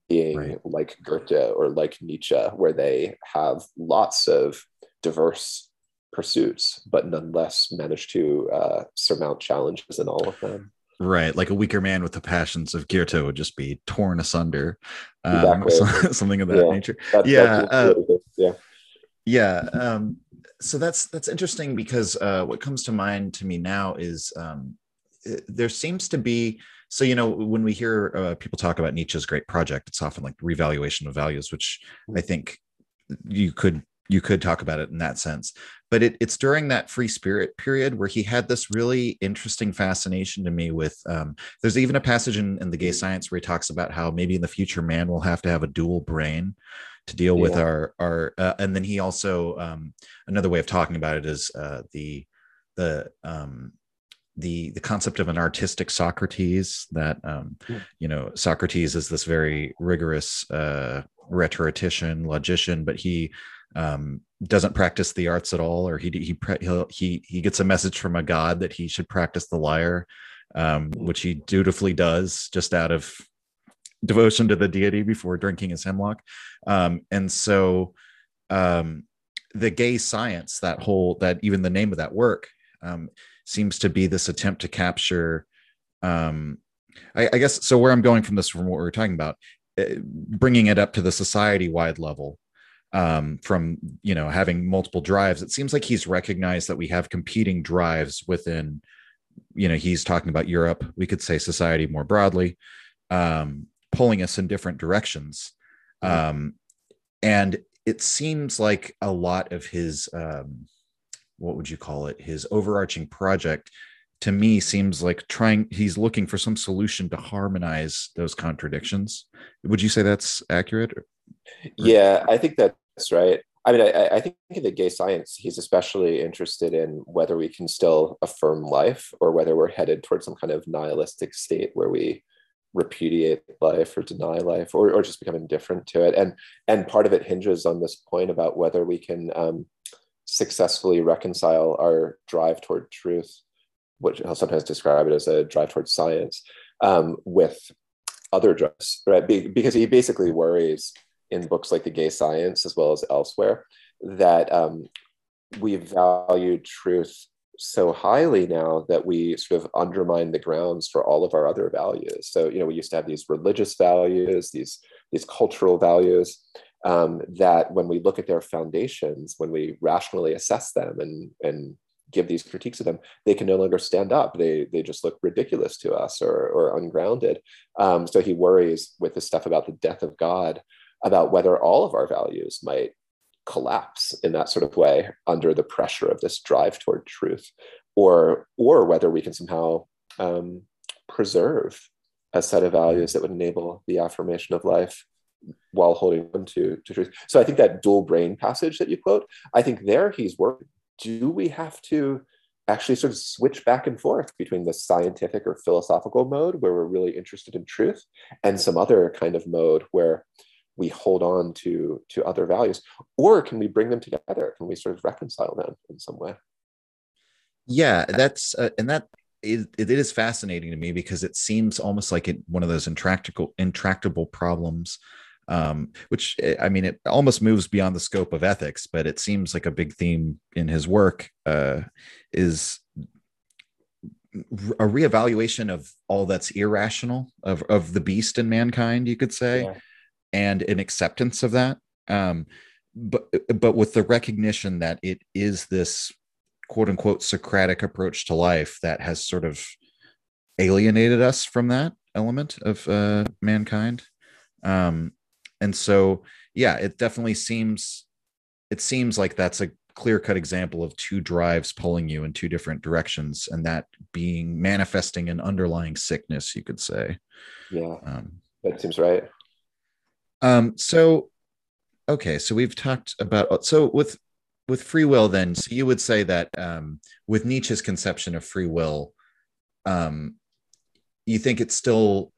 being right. like Goethe or like Nietzsche, where they have lots of diverse pursuits, but nonetheless manage to uh, surmount challenges in all of them. Right, like a weaker man with the passions of Goethe would just be torn asunder, um, exactly. something of that yeah. nature. That's, yeah, that's uh, yeah, yeah. Um, so that's that's interesting because uh, what comes to mind to me now is um, it, there seems to be so you know when we hear uh, people talk about Nietzsche's great project, it's often like revaluation of values, which I think you could you could talk about it in that sense but it, it's during that free spirit period where he had this really interesting fascination to me with um, there's even a passage in, in the gay science where he talks about how maybe in the future man will have to have a dual brain to deal yeah. with our our uh, and then he also um, another way of talking about it is uh, the the um, the the concept of an artistic Socrates that um, you know Socrates is this very rigorous uh, rhetorician logician but he um, doesn't practice the arts at all, or he he he he gets a message from a god that he should practice the lyre, um, which he dutifully does just out of devotion to the deity before drinking his hemlock, um, and so um, the gay science, that whole that even the name of that work um, seems to be this attempt to capture. Um, I, I guess so. Where I'm going from this, from what we are talking about, eh, bringing it up to the society wide level um, from you know having multiple drives it seems like he's recognized that we have competing drives within you know he's talking about europe we could say society more broadly um, pulling us in different directions. Mm-hmm. um, and it seems like a lot of his um, what would you call it? His overarching project to me seems like trying he's looking for some solution to harmonize those contradictions. Would you say that's accurate? Yeah i think that right. I mean, I, I, think in the gay science, he's especially interested in whether we can still affirm life or whether we're headed towards some kind of nihilistic state where we repudiate life or deny life or, or just become indifferent to it. And, and part of it hinges on this point about whether we can um, successfully reconcile our drive toward truth, which I'll sometimes describe it as a drive towards science, um, with other drugs, right? Be, because he basically worries in books like The Gay Science as well as elsewhere that um, we value truth so highly now that we sort of undermine the grounds for all of our other values. So, you know, we used to have these religious values, these, these cultural values, um, that when we look at their foundations, when we rationally assess them and, and give these critiques of them, they can no longer stand up. They, they just look ridiculous to us or, or ungrounded. Um, so he worries with this stuff about the death of God about whether all of our values might collapse in that sort of way under the pressure of this drive toward truth, or or whether we can somehow um, preserve a set of values that would enable the affirmation of life while holding on to, to truth. So I think that dual brain passage that you quote, I think there he's working. Do we have to actually sort of switch back and forth between the scientific or philosophical mode where we're really interested in truth and some other kind of mode where we hold on to to other values or can we bring them together? Can we sort of reconcile them in some way? Yeah that's uh, and that it, it is fascinating to me because it seems almost like it, one of those intractable intractable problems um, which eh, i mean it almost moves beyond the scope of ethics but it seems like a big theme in his work uh, is a reevaluation of all that's irrational of of the beast in mankind you could say. Yeah and an acceptance of that. Um, but but with the recognition that it is this quote unquote socratic approach to life that has sort of alienated us from that element of uh, mankind. Um, and so yeah it definitely seems it seems like that's a clear cut example of two drives pulling you in two different directions and that being manifesting an underlying sickness you could say. Yeah. Um, that seems right um, so, okay, so we've talked about so with with free will. Then, so you would say that um, with Nietzsche's conception of free will, um, you think it's still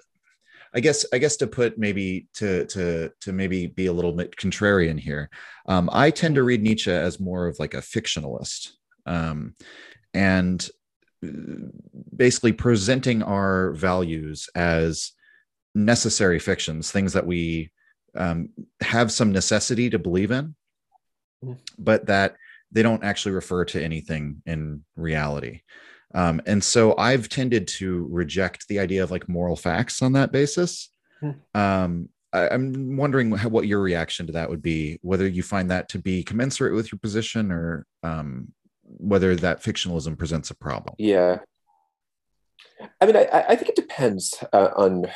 I guess I guess to put maybe to to to maybe be a little bit contrarian here, um, I tend to read Nietzsche as more of like a fictionalist, um, and uh, basically presenting our values as necessary fictions, things that we um, have some necessity to believe in, mm-hmm. but that they don't actually refer to anything in reality. Um, and so I've tended to reject the idea of like moral facts on that basis. Mm-hmm. Um, I, am wondering how, what your reaction to that would be, whether you find that to be commensurate with your position or um, whether that fictionalism presents a problem. Yeah. I mean, I, I think it depends uh, on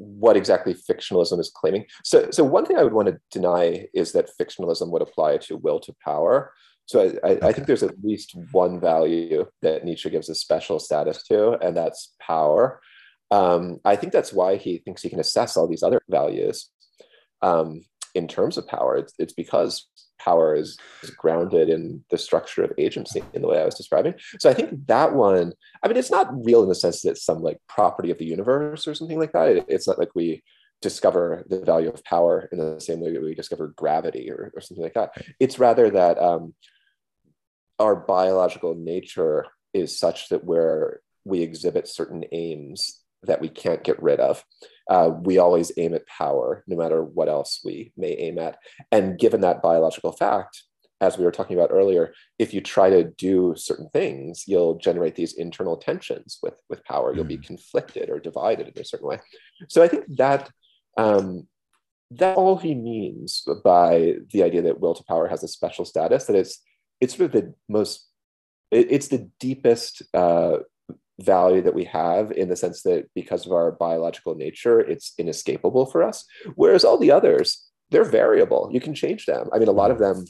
what exactly fictionalism is claiming. So, so one thing I would want to deny is that fictionalism would apply to will to power. So I, I, okay. I, think there's at least one value that Nietzsche gives a special status to, and that's power. Um, I think that's why he thinks he can assess all these other values um, in terms of power. It's, it's because power is, is, grounded in the structure of agency in the way I was describing. So I think that one, I mean, it's not real in the sense that it's some like property of the universe or something like that. It, it's not like we discover the value of power in the same way that we discover gravity or, or something like that. It's rather that um, our biological nature is such that where we exhibit certain aims that we can't get rid of. Uh, we always aim at power, no matter what else we may aim at. And given that biological fact, as we were talking about earlier, if you try to do certain things, you'll generate these internal tensions with, with power. You'll be hmm. conflicted or divided in a certain way. So I think that um, that all he means by the idea that will to power has a special status, that it's it's sort of the most it, it's the deepest uh, value that we have in the sense that because of our biological nature, it's inescapable for us. Whereas all the others, they're variable. You can change them. I mean, a lot of them,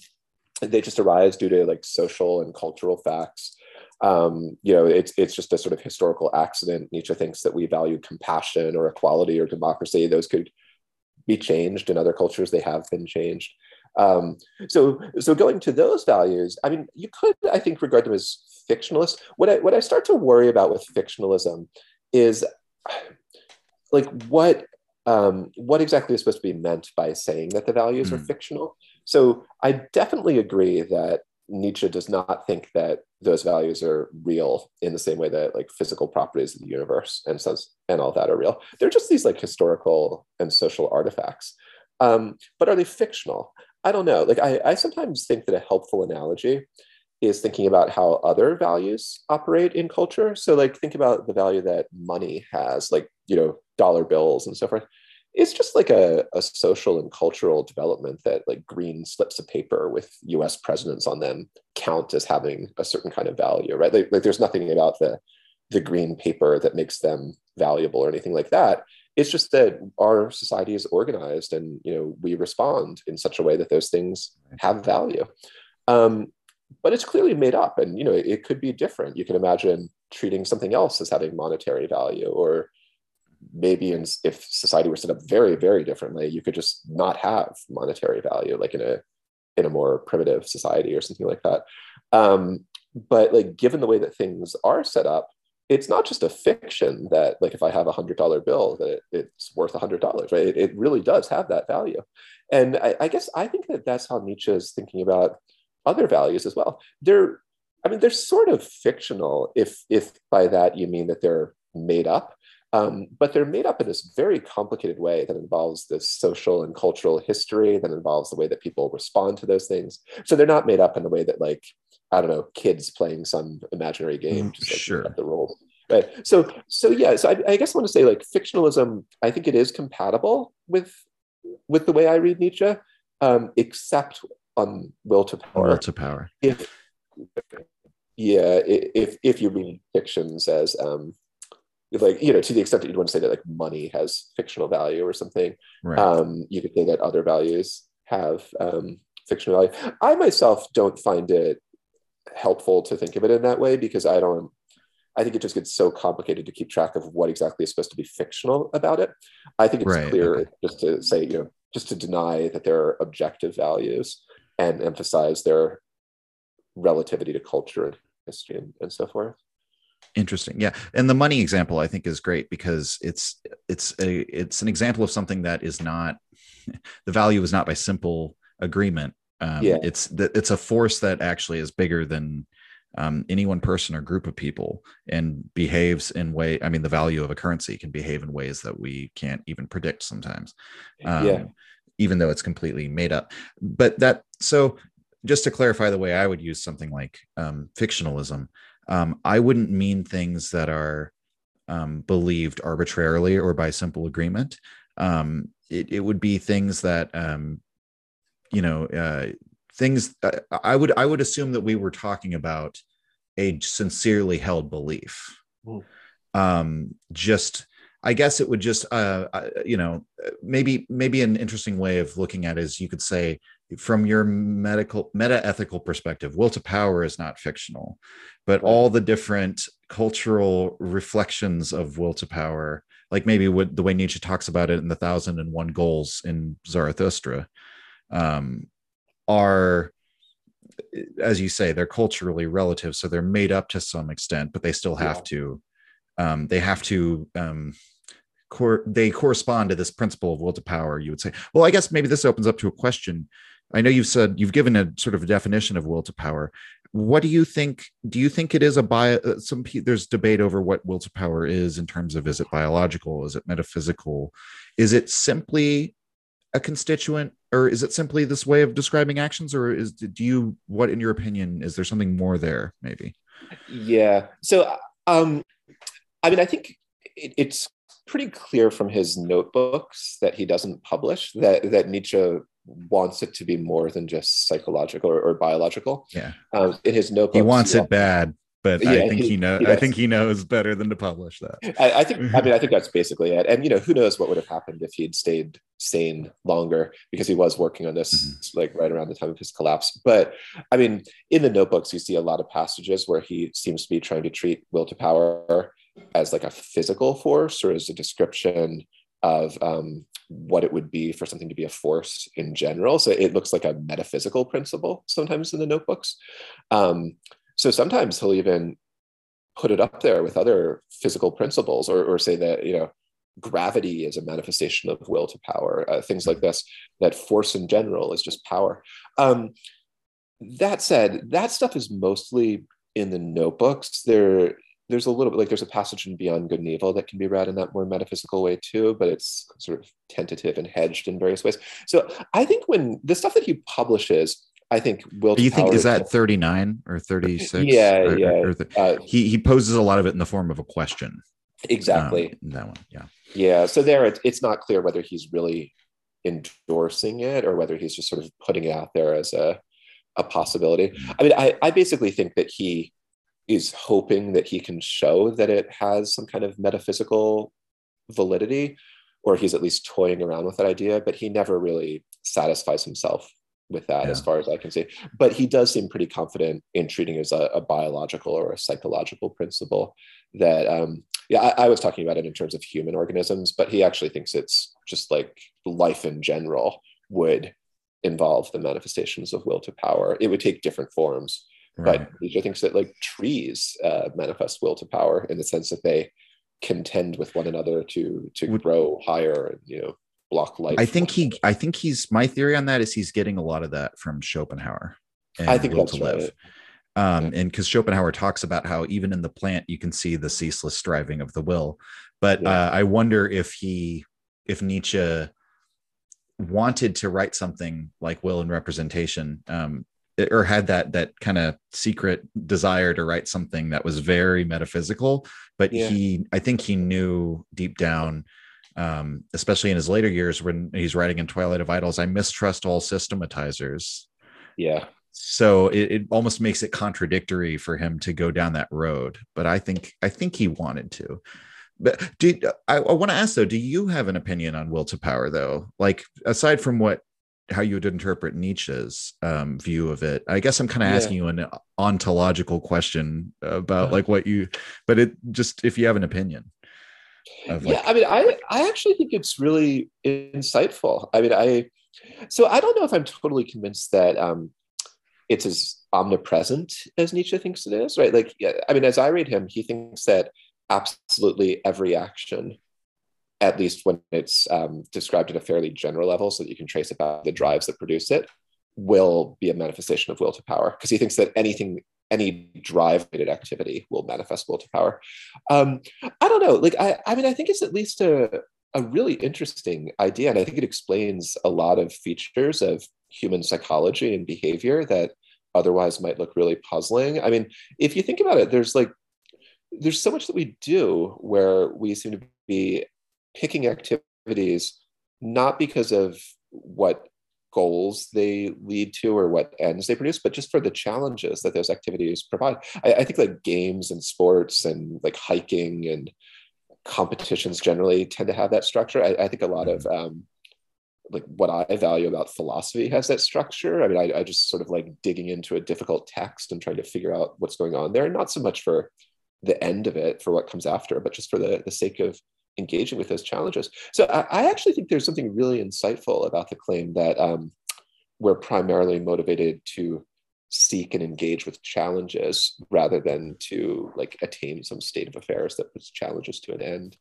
they just arise due to like social and cultural facts. Um, you know, it's it's just a sort of historical accident. Nietzsche thinks that we value compassion or equality or democracy. Those could be changed in other cultures. They have been changed. Um, so, so going to those values, I mean, you could, I think, regard them as fictionalist. What I what I start to worry about with fictionalism is like what um, what exactly is supposed to be meant by saying that the values mm. are hmm. fictional. So I definitely agree that Nietzsche does not think that those values are real in the same way that like physical properties of the universe and and all that are real. They're just these like historical and social artifacts. Um, but are they fictional? I don't know. Like I, I sometimes think that a helpful analogy is thinking about how other values operate in culture. So, like, think about the value that money has, like, you know, dollar bills and so forth. It's just like a, a social and cultural development that, like, green slips of paper with US presidents on them count as having a certain kind of value, right? Like, like there's nothing about the, the green paper that makes them valuable or anything like that. It's just that our society is organized and, you know, we respond in such a way that those things have value. Um, but it's clearly made up and you know it could be different. You can imagine treating something else as having monetary value or maybe in, if society were set up very very differently you could just not have monetary value like in a in a more primitive society or something like that. Um, but like given the way that things are set up it's not just a fiction that like if i have a hundred dollar bill that it, it's worth a hundred dollars right it, it, really does have that value and I, I guess i think that that's how nietzsche is thinking about other values as well. They're, I mean, they're sort of fictional if if by that you mean that they're made up. Um, but they're made up in this very complicated way that involves this social and cultural history that involves the way that people respond to those things so they're not made up in the way that like i don't know kids playing some imaginary game mm, just like sure the rules right so so yeah so I, I guess i want to say like fictionalism i think it is compatible with with the way i read nietzsche um, except on will to power. Will to power. If yeah, if if you read fictions as um, like you know to the extent that you'd want to say that like money has fictional value or something, right. um, you could say that other values have um, fictional value. I myself don't find it helpful to think of it in that way because I don't. I think it just gets so complicated to keep track of what exactly is supposed to be fictional about it. I think it's right, clear okay. just to say, you know, just to deny that there are objective values and emphasize their relativity to culture and history and, and so forth interesting yeah and the money example i think is great because it's it's a it's an example of something that is not the value is not by simple agreement um, yeah. it's that it's a force that actually is bigger than um, any one person or group of people and behaves in way i mean the value of a currency can behave in ways that we can't even predict sometimes um, yeah even though it's completely made up. But that, so just to clarify the way I would use something like um, fictionalism, um, I wouldn't mean things that are um, believed arbitrarily or by simple agreement. Um, it, it would be things that um, you know uh, things uh, I would I would assume that we were talking about a sincerely held belief. Mm. Um, just I guess it would just uh, you know maybe maybe an interesting way of looking at it is you could say from your medical meta ethical perspective will to power is not fictional but all the different cultural reflections of will to power like maybe what the way nietzsche talks about it in the thousand and one goals in zarathustra um, are as you say they're culturally relative so they're made up to some extent but they still have yeah. to um, they have to um, cor- they correspond to this principle of will to power you would say. Well i guess maybe this opens up to a question i know you've said you've given a sort of a definition of will to power. What do you think do you think it is a bio uh, some there's debate over what will to power is in terms of is it biological is it metaphysical? Is it simply a constituent or is it simply this way of describing actions or is do you what in your opinion is there something more there maybe? Yeah. So um i mean i think it, it's pretty clear from his notebooks that he doesn't publish that that Nietzsche wants it to be more than just psychological or, or biological. Yeah. Um, in his notebooks, he wants it bad, but yeah, I think he, he knows. I think he knows better than to publish that. I, I, think. I mean, I think that's basically it. And you know, who knows what would have happened if he'd stayed sane longer because he was working on this mm-hmm. like right around the time of his collapse. But I mean, in the notebooks, you see a lot of passages where he seems to be trying to treat will to power as like a physical force or as a description of um, what it would be for something to be a force in general. So it looks like a metaphysical principle sometimes in the notebooks. Um, so sometimes he'll even put it up there with other physical principles or, or say that, you know, gravity is a manifestation of will to power, uh, things like this, that force in general is just power. Um, that said, that stuff is mostly in the notebooks. There, there's a little bit like there's a passage in Beyond Good and Evil that can be read in that more metaphysical way too, but it's sort of tentative and hedged in various ways. So I think when the stuff that he publishes, I think will. Do you think is that 39 or 36? Yeah, or, yeah. Or the, uh, he he poses a lot of it in the form of a question. Exactly. Um, that one, yeah. Yeah. So there, it, it's not clear whether he's really endorsing it or whether he's just sort of putting it out there as a a possibility. Mm-hmm. I mean, I, I basically think that he is hoping that he can show that it has some kind of metaphysical validity, or he's at least toying around with that idea, but he never really satisfies himself with that yeah. as far as I can see. But he does seem pretty confident in treating it as a, a biological or a psychological principle that um, yeah, I, I, was talking about it in terms of human organisms, but he actually thinks it's just like life in general would involve the manifestations of will to power. It would take different forms, Right. But Nietzsche thinks that like trees uh, manifest will to power in the sense that they contend with one another to to Would, grow higher and you know block life. I think he I think he's my theory on that is he's getting a lot of that from Schopenhauer. I think will to right. live. Um, yeah. and because Schopenhauer talks about how even in the plant you can see the ceaseless striving of the will, but yeah. uh, I wonder if he, if Nietzsche wanted to write something like will and representation, um, or had that that kind of secret desire to write something that was very metaphysical but yeah. he i think he knew deep down um, especially in his later years when he's writing in twilight of idols i mistrust all systematizers. Yeah. So it, it almost makes it contradictory for him to go down that road but i think i think he wanted to. But do I, I want to ask though do you have an opinion on will to power though? Like aside from what how you would interpret Nietzsche's um, view of it. I guess I'm kind of yeah. asking you an ontological question about uh-huh. like what you, but it just if you have an opinion. Like, yeah, I mean, I I actually think it's really insightful. I mean, I so I don't know if I'm totally convinced that um, it's as omnipresent as Nietzsche thinks it is, right? Like, yeah, I mean, as I read him, he thinks that absolutely every action at least when it's um, described at a fairly general level so that you can trace about the drives that produce it will be a manifestation of will to power because he thinks that anything any drive related activity will manifest will to power. Um, i don't know like I, I mean i think it's at least a, a really interesting idea and i think it explains a lot of features of human psychology and behavior that otherwise might look really puzzling. I mean if you think about it there's like there's so much that we do where we seem to be picking activities not because of what goals they lead to or what ends they produce, but just for the challenges that those activities provide. I, I think like games and sports and like hiking and competitions generally tend to have that structure. I, I think a lot of mm-hmm. um, like what I value about philosophy has that structure. I mean, I, I, just sort of like digging into a difficult text and trying to figure out what's going on there, not so much for the end of it, for what comes after, but just for the, the sake of engaging with those challenges. So I, I actually think there's something really insightful about the claim that um, we're primarily motivated to seek and engage with challenges rather than to like attain some state of affairs that puts challenges to an end.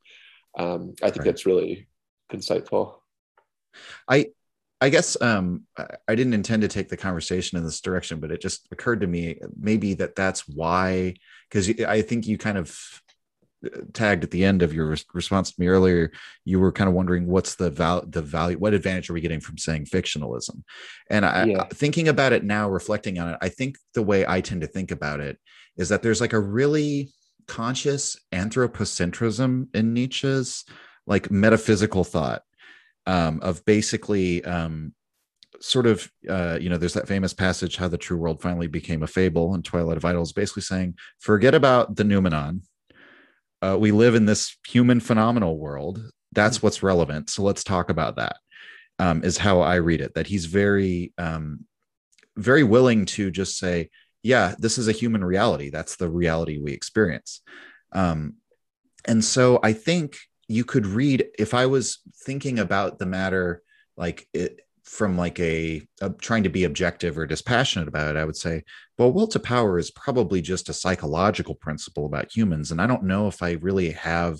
Um, I think right. that's really insightful. I I guess um, I didn't intend to take the conversation in this direction, but it just occurred to me maybe that that's why, because I think you kind of tagged at the end of your response to me earlier you were kind of wondering what's the val the value what advantage are we getting from saying fictionalism and I, yeah. thinking about it now reflecting on it i think the way i tend to think about it is that there's like a really conscious anthropocentrism in nietzsche's like metaphysical thought um, of basically um, sort of uh, you know there's that famous passage how the true world finally became a fable and twilight of idols basically saying forget about the noumenon uh, we live in this human phenomenal world. That's mm-hmm. what's relevant. So let's talk about that. Um, is how I read it. That he's very, um, very willing to just say, "Yeah, this is a human reality. That's the reality we experience." Um, and so I think you could read if I was thinking about the matter like it, from like a, a, trying to be objective or dispassionate about it i would say well will to power is probably just a psychological principle about humans and i don't know if i really have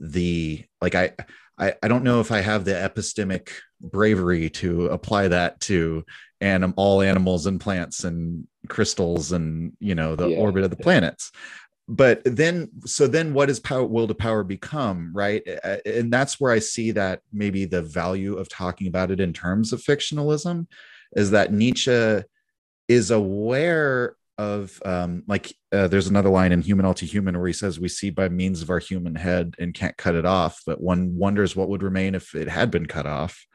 the like i i, I don't know if i have the epistemic bravery to apply that to anim, all animals and plants and crystals and you know the yeah. orbit of the planets but then so then what does power will to power become right and that's where i see that maybe the value of talking about it in terms of fictionalism is that nietzsche is aware of um, like uh, there's another line in human all too human where he says we see by means of our human head and can't cut it off but one wonders what would remain if it had been cut off.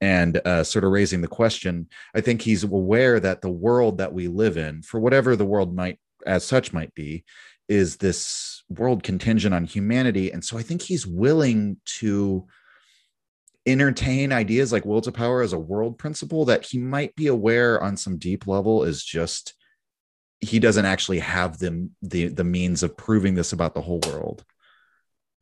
And uh, sort of raising the question i think he's aware that the world that we live in for whatever the world might as such might be is this world contingent on humanity. And so i think he's willing to entertain ideas like will to power as a world principle that he might be aware on some deep level is just he doesn't actually have the the, the means of proving this about the whole world.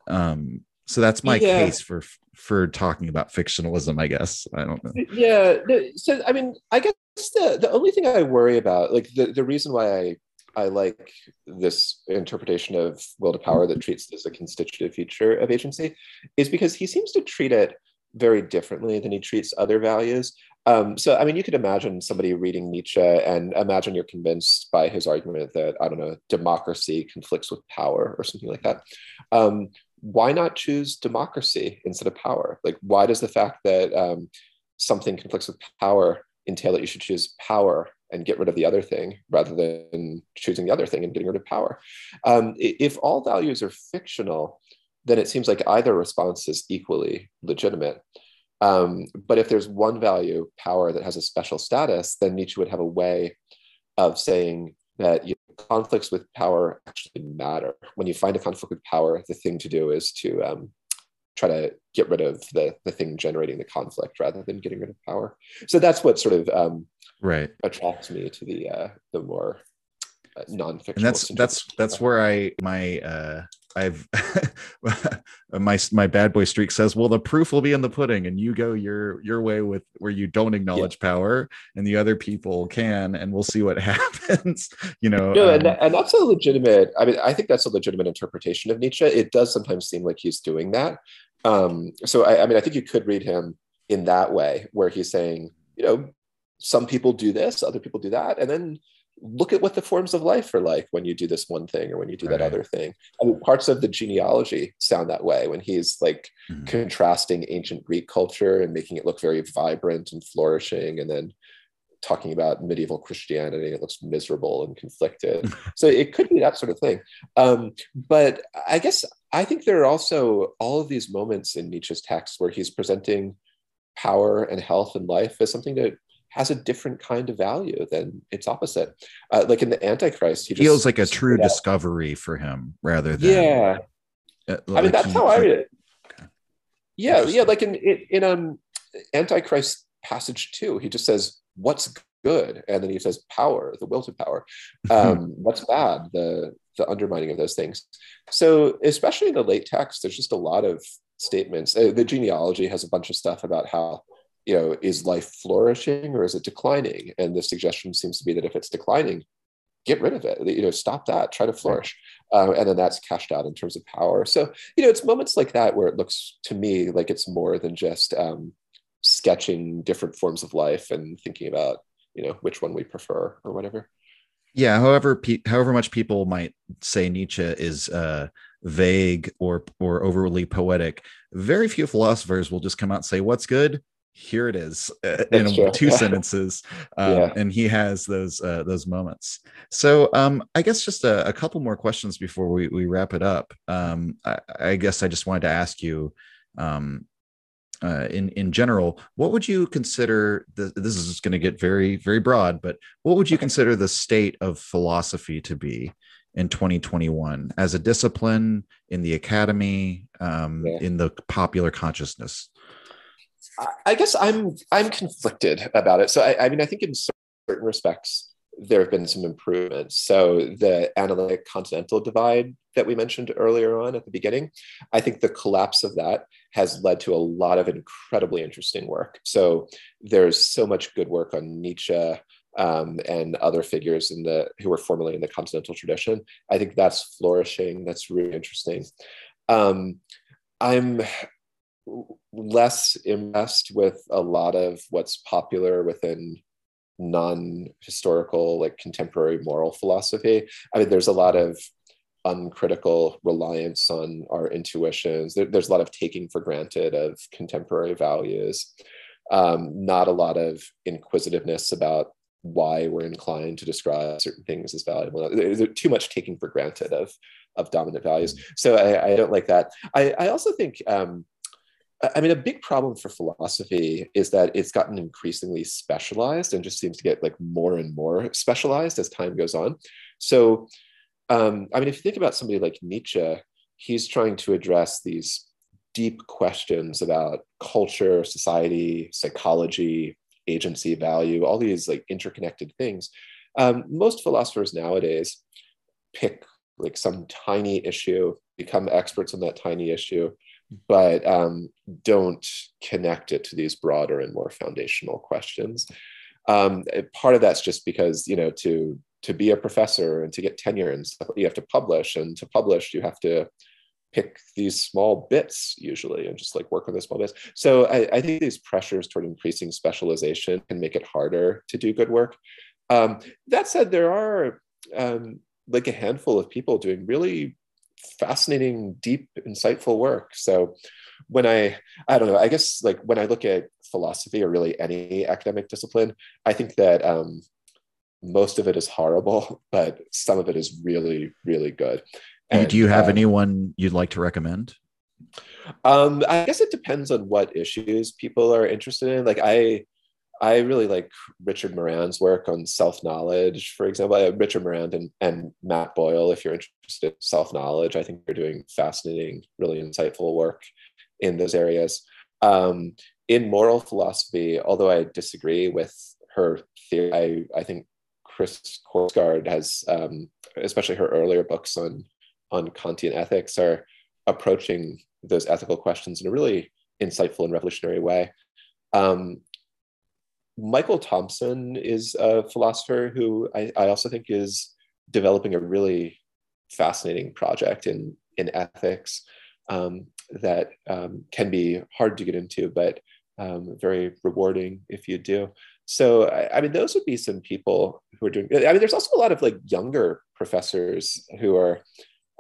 Um so that's my yeah. case for for talking about fictionalism i guess. I don't know. Yeah so i mean i guess the the only thing i worry about like the, the reason why i I like this interpretation of will to power that treats this as a constitutive feature of agency, is because he seems to treat it very differently than he treats other values. Um, so, I mean, you could imagine somebody reading Nietzsche and imagine you're convinced by his argument that, I don't know, democracy conflicts with power or something like that. Um, why not choose democracy instead of power? Like, why does the fact that um, something conflicts with power entail that you should choose power and get rid of the other thing rather than choosing the other thing and getting rid of power. Um, if all values are fictional, then it seems like either response is equally legitimate. Um, but if there's one value, power, that has a special status, then Nietzsche would have a way of saying that you know, conflicts with power actually matter. When you find a conflict with power, the thing to do is to um, try to get rid of the, the thing generating the conflict rather than getting rid of power. So that's what sort of um, right attracts me to the uh, the more uh, non-fiction. And that's that's that's where I my uh, I've my my bad boy streak says, well, the proof will be in the pudding, and you go your your way with where you don't acknowledge yeah. power, and the other people can, and we'll see what happens. you know, no, um, and, and that's a legitimate. I mean, I think that's a legitimate interpretation of Nietzsche. It does sometimes seem like he's doing that. Um, so I, I mean, I think you could read him in that way, where he's saying, you know, some people do this, other people do that, and then look at what the forms of life are like when you do this one thing or when you do right. that other thing. I mean, parts of the genealogy sound that way when he's like mm-hmm. contrasting ancient Greek culture and making it look very vibrant and flourishing, and then talking about medieval Christianity, it looks miserable and conflicted. so it could be that sort of thing. Um, but I guess I think there are also all of these moments in Nietzsche's text where he's presenting power and health and life as something that has a different kind of value than its opposite. Uh, like in the Antichrist, he feels like a true discovery for him rather than yeah. Uh, like I mean, that's how I read it. Okay. Yeah, yeah. Like in in, in um Antichrist passage two, he just says, "What's good?" and then he says, "Power, the will to power." Um, what's bad? The the undermining of those things. So, especially in the late text, there's just a lot of statements. Uh, the genealogy has a bunch of stuff about how you know, is life flourishing or is it declining? And the suggestion seems to be that if it's declining, get rid of it. You know, stop that. Try to flourish, uh, and then that's cashed out in terms of power. So you know, it's moments like that where it looks to me like it's more than just um, sketching different forms of life and thinking about you know which one we prefer or whatever. Yeah. However, pe- however much people might say Nietzsche is uh, vague or or overly poetic, very few philosophers will just come out and say what's good here it is uh, in two sentences um, yeah. and he has those uh, those moments. So um, i guess just a, a, couple more questions before we, we wrap it up. Um, I, I, guess i just wanted to ask you um, uh, in in general what would you consider the, this is going to get very very broad but what would you consider the state of philosophy to be in 2021 as a discipline in the academy um, yeah. in the popular consciousness I guess I'm I'm conflicted about it. So I, I mean, I think in certain respects there have been some improvements. So the analytic continental divide that we mentioned earlier on at the beginning, I think the collapse of that has led to a lot of incredibly interesting work. So there's so much good work on Nietzsche um, and other figures in the who were formerly in the continental tradition. I think that's flourishing. That's really interesting. Um, I'm less impressed with a lot of what's popular within non-historical like contemporary moral philosophy. I mean there's a lot of uncritical reliance on our intuitions. There, there's a lot of taking for granted of contemporary values. Um, not a lot of inquisitiveness about why we're inclined to describe certain things as valuable. There's too much taking for granted of of dominant values. So i, I don't like that. I, I also think um, I mean, a big problem for philosophy is that it's gotten increasingly specialized and just seems to get like more and more specialized as time goes on. So, um, I mean, if you think about somebody like Nietzsche, he's trying to address these deep questions about culture, society, psychology, agency, value, all these like interconnected things. Um, most philosophers nowadays pick like some tiny issue, become experts on that tiny issue, but um, don't connect it to these broader and more foundational questions. Um, part of that's just because you know to to be a professor and to get tenure and stuff, you have to publish, and to publish you have to pick these small bits usually and just like work on those small bits. So I, I think these pressures toward increasing specialization can make it harder to do good work. Um, that said, there are um, like a handful of people doing really fascinating, deep, insightful work. So when I, I don't know, I guess like when I look at philosophy or really any academic discipline, I think that um, most of it is horrible, but some of it is really, really good. And, do you have um, anyone you'd like to recommend? Um, I guess it depends on what issues people are interested in. Like I, I really like Richard Moran's work on self knowledge, for example. Richard Moran and, and Matt Boyle, if you're interested in self knowledge, I think they're doing fascinating, really insightful work in those areas. Um, in moral philosophy, although I disagree with her theory, I, I think Chris Korsgaard has, um, especially her earlier books on, on Kantian ethics, are approaching those ethical questions in a really insightful and revolutionary way. Um, Michael Thompson is a philosopher who I, I, also think is developing a really fascinating project in, in ethics um, that um, can be hard to get into, but um, very rewarding if you do. So, I, I, mean, those would be some people who are doing, I mean, there's also a lot of like younger professors who are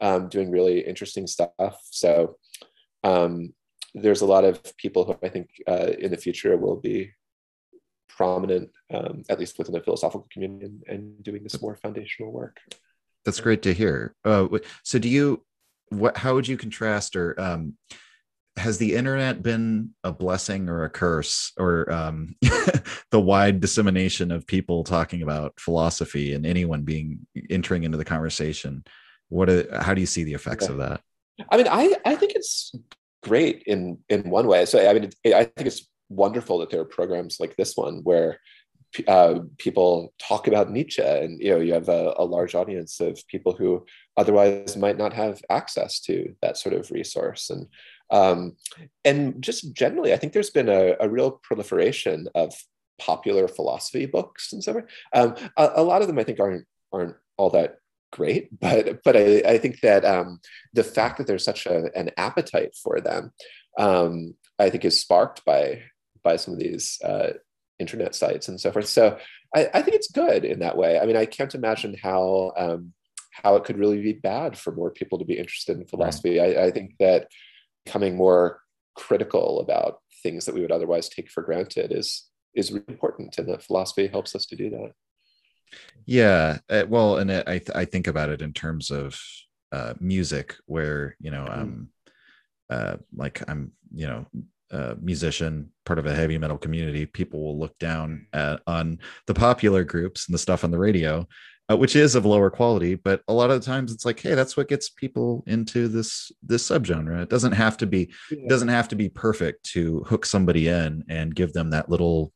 um, doing really interesting stuff. So, um, there's a lot of people who I think uh, in the future will be prominent, um, at least within the philosophical community, and, and, doing this more foundational work. That's great to hear. Uh, so, do you what how would you contrast or um has the internet been a blessing or a curse or um, the wide dissemination of people talking about philosophy and anyone being entering into the conversation what are, how do you see the effects of that i mean i i think it's great in in one way so i mean it, i think it's wonderful that there are programs like this one where uh, people talk about Nietzsche, and you know you have a, a, large audience of people who otherwise might not have access to that sort of resource. And um, and just generally, I think there's been a, a real proliferation of popular philosophy books and so on. Um, a, a, lot of them, I think, aren't aren't all that great, but but I, I think that um, the fact that there's such a, an appetite for them, um, I think, is sparked by by some of these uh, internet sites and so forth. So I, I, think it's good in that way. I mean, I can't imagine how um, how it could really be bad for more people to be interested in philosophy. Right. I, I think that becoming more critical about things that we would otherwise take for granted is is really important and that philosophy helps us to do that yeah uh, well and i th- i think about it in terms of uh, music where you know um uh like i'm you know a musician part of a heavy metal community people will look down at on the popular groups and the stuff on the radio uh, which is of lower quality but a lot of the times it's like hey that's what gets people into this this subgenre. It doesn't have to be yeah. doesn't have to be perfect to hook somebody in and give them that little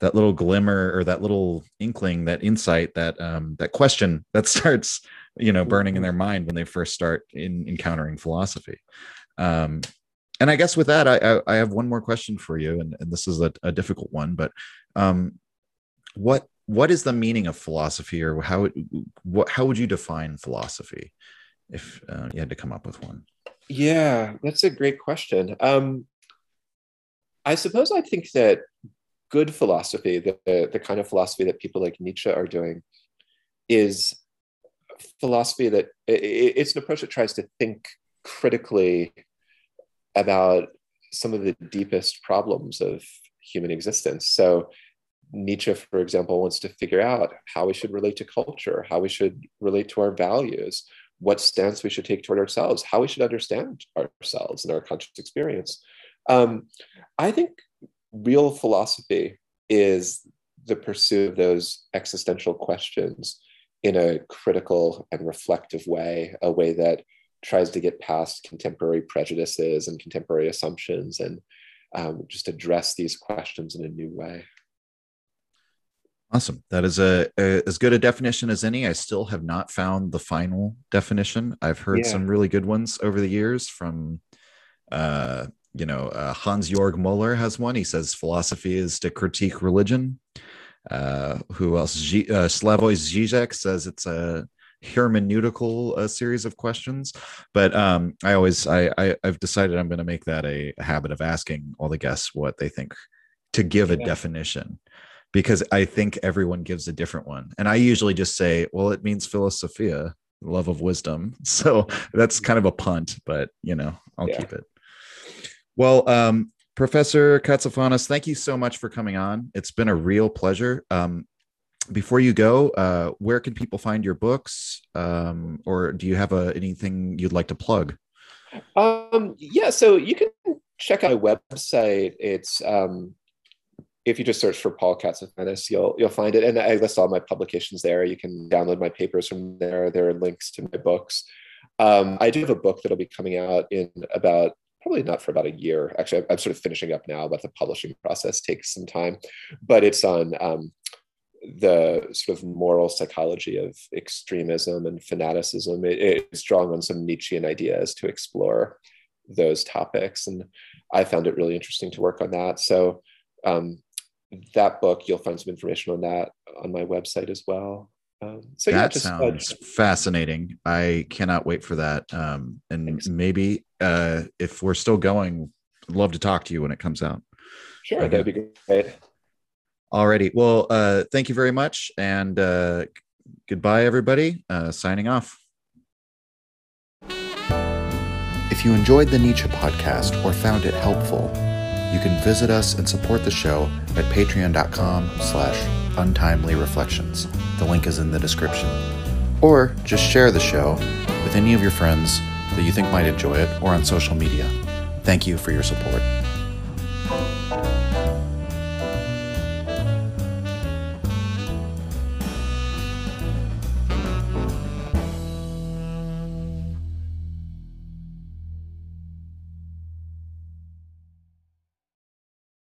that little glimmer or that little inkling that insight that um that question that starts you know burning in their mind when they first start in encountering philosophy. Um and i guess with that i i, I have one more question for you and, and this is a, a difficult one but um what what is the meaning of philosophy or how what how would you define philosophy if uh, you had to come up with one? Yeah that's a great question. Um, i suppose i think that good philosophy the, the, the kind of philosophy that people like nietzsche are doing is philosophy that it, it's an approach that tries to think critically about some of the deepest problems of human existence so Nietzsche, for example, wants to figure out how we should relate to culture, how we should relate to our values, what stance we should take toward ourselves, how we should understand ourselves and our conscious experience. Um, I think real philosophy is the pursuit of those existential questions in a critical and reflective way, a way that tries to get past contemporary prejudices and contemporary assumptions and um, just address these questions in a new way. Awesome. That is a, a, as good a definition as any. I still have not found the final definition. I've heard yeah. some really good ones over the years from, uh, you know, uh, Hans Jorg Muller has one. He says philosophy is to critique religion. Uh, who else? G- uh, Slavoj Žižek says it's a hermeneutical uh, series of questions. But um, I always, I, I, have decided I'm going to make that a, habit of asking all the guests what they think to give a definition because I think everyone gives a different one. And I usually just say, well, it means philosophia, love of wisdom. So that's kind of a punt, but you know, I'll yeah. keep it. Well, um, Professor Katsafanas, thank you so much for coming on. It's been a real pleasure. Um, before you go, uh, where can people find your books? Um, or do you have a, anything you'd like to plug? Um, yeah, so you can check out my website. It's um, if you just search for Paul Katsafanas, you'll you'll find it. And I list all my publications there. You can download my papers from there. There are links to my books. Um, I do have a book that'll be coming out in about probably not for about a year. Actually, I'm sort of finishing up now, but the publishing process takes some time. But it's on um, the sort of moral psychology of extremism and fanaticism. It, it's drawing on some Nietzschean ideas to explore those topics, and I found it really interesting to work on that. So um, that book, you'll find some information on that on my website as well. Um, so that yeah, just, uh, sounds uh, fascinating. I cannot wait for that. Um, and thanks. maybe uh, if we're still going, I'd love to talk to you when it comes out. Sure, okay. that'd be great. Alrighty. Well, uh, thank you very much, and uh, goodbye, everybody. Uh, signing off. If you enjoyed the Nietzsche podcast or found it helpful you can visit us and support the show at patreon.com slash untimely reflections. The link is in the description. Or just share the show with any of your friends that you think might enjoy it or on social media. Thank you for your support.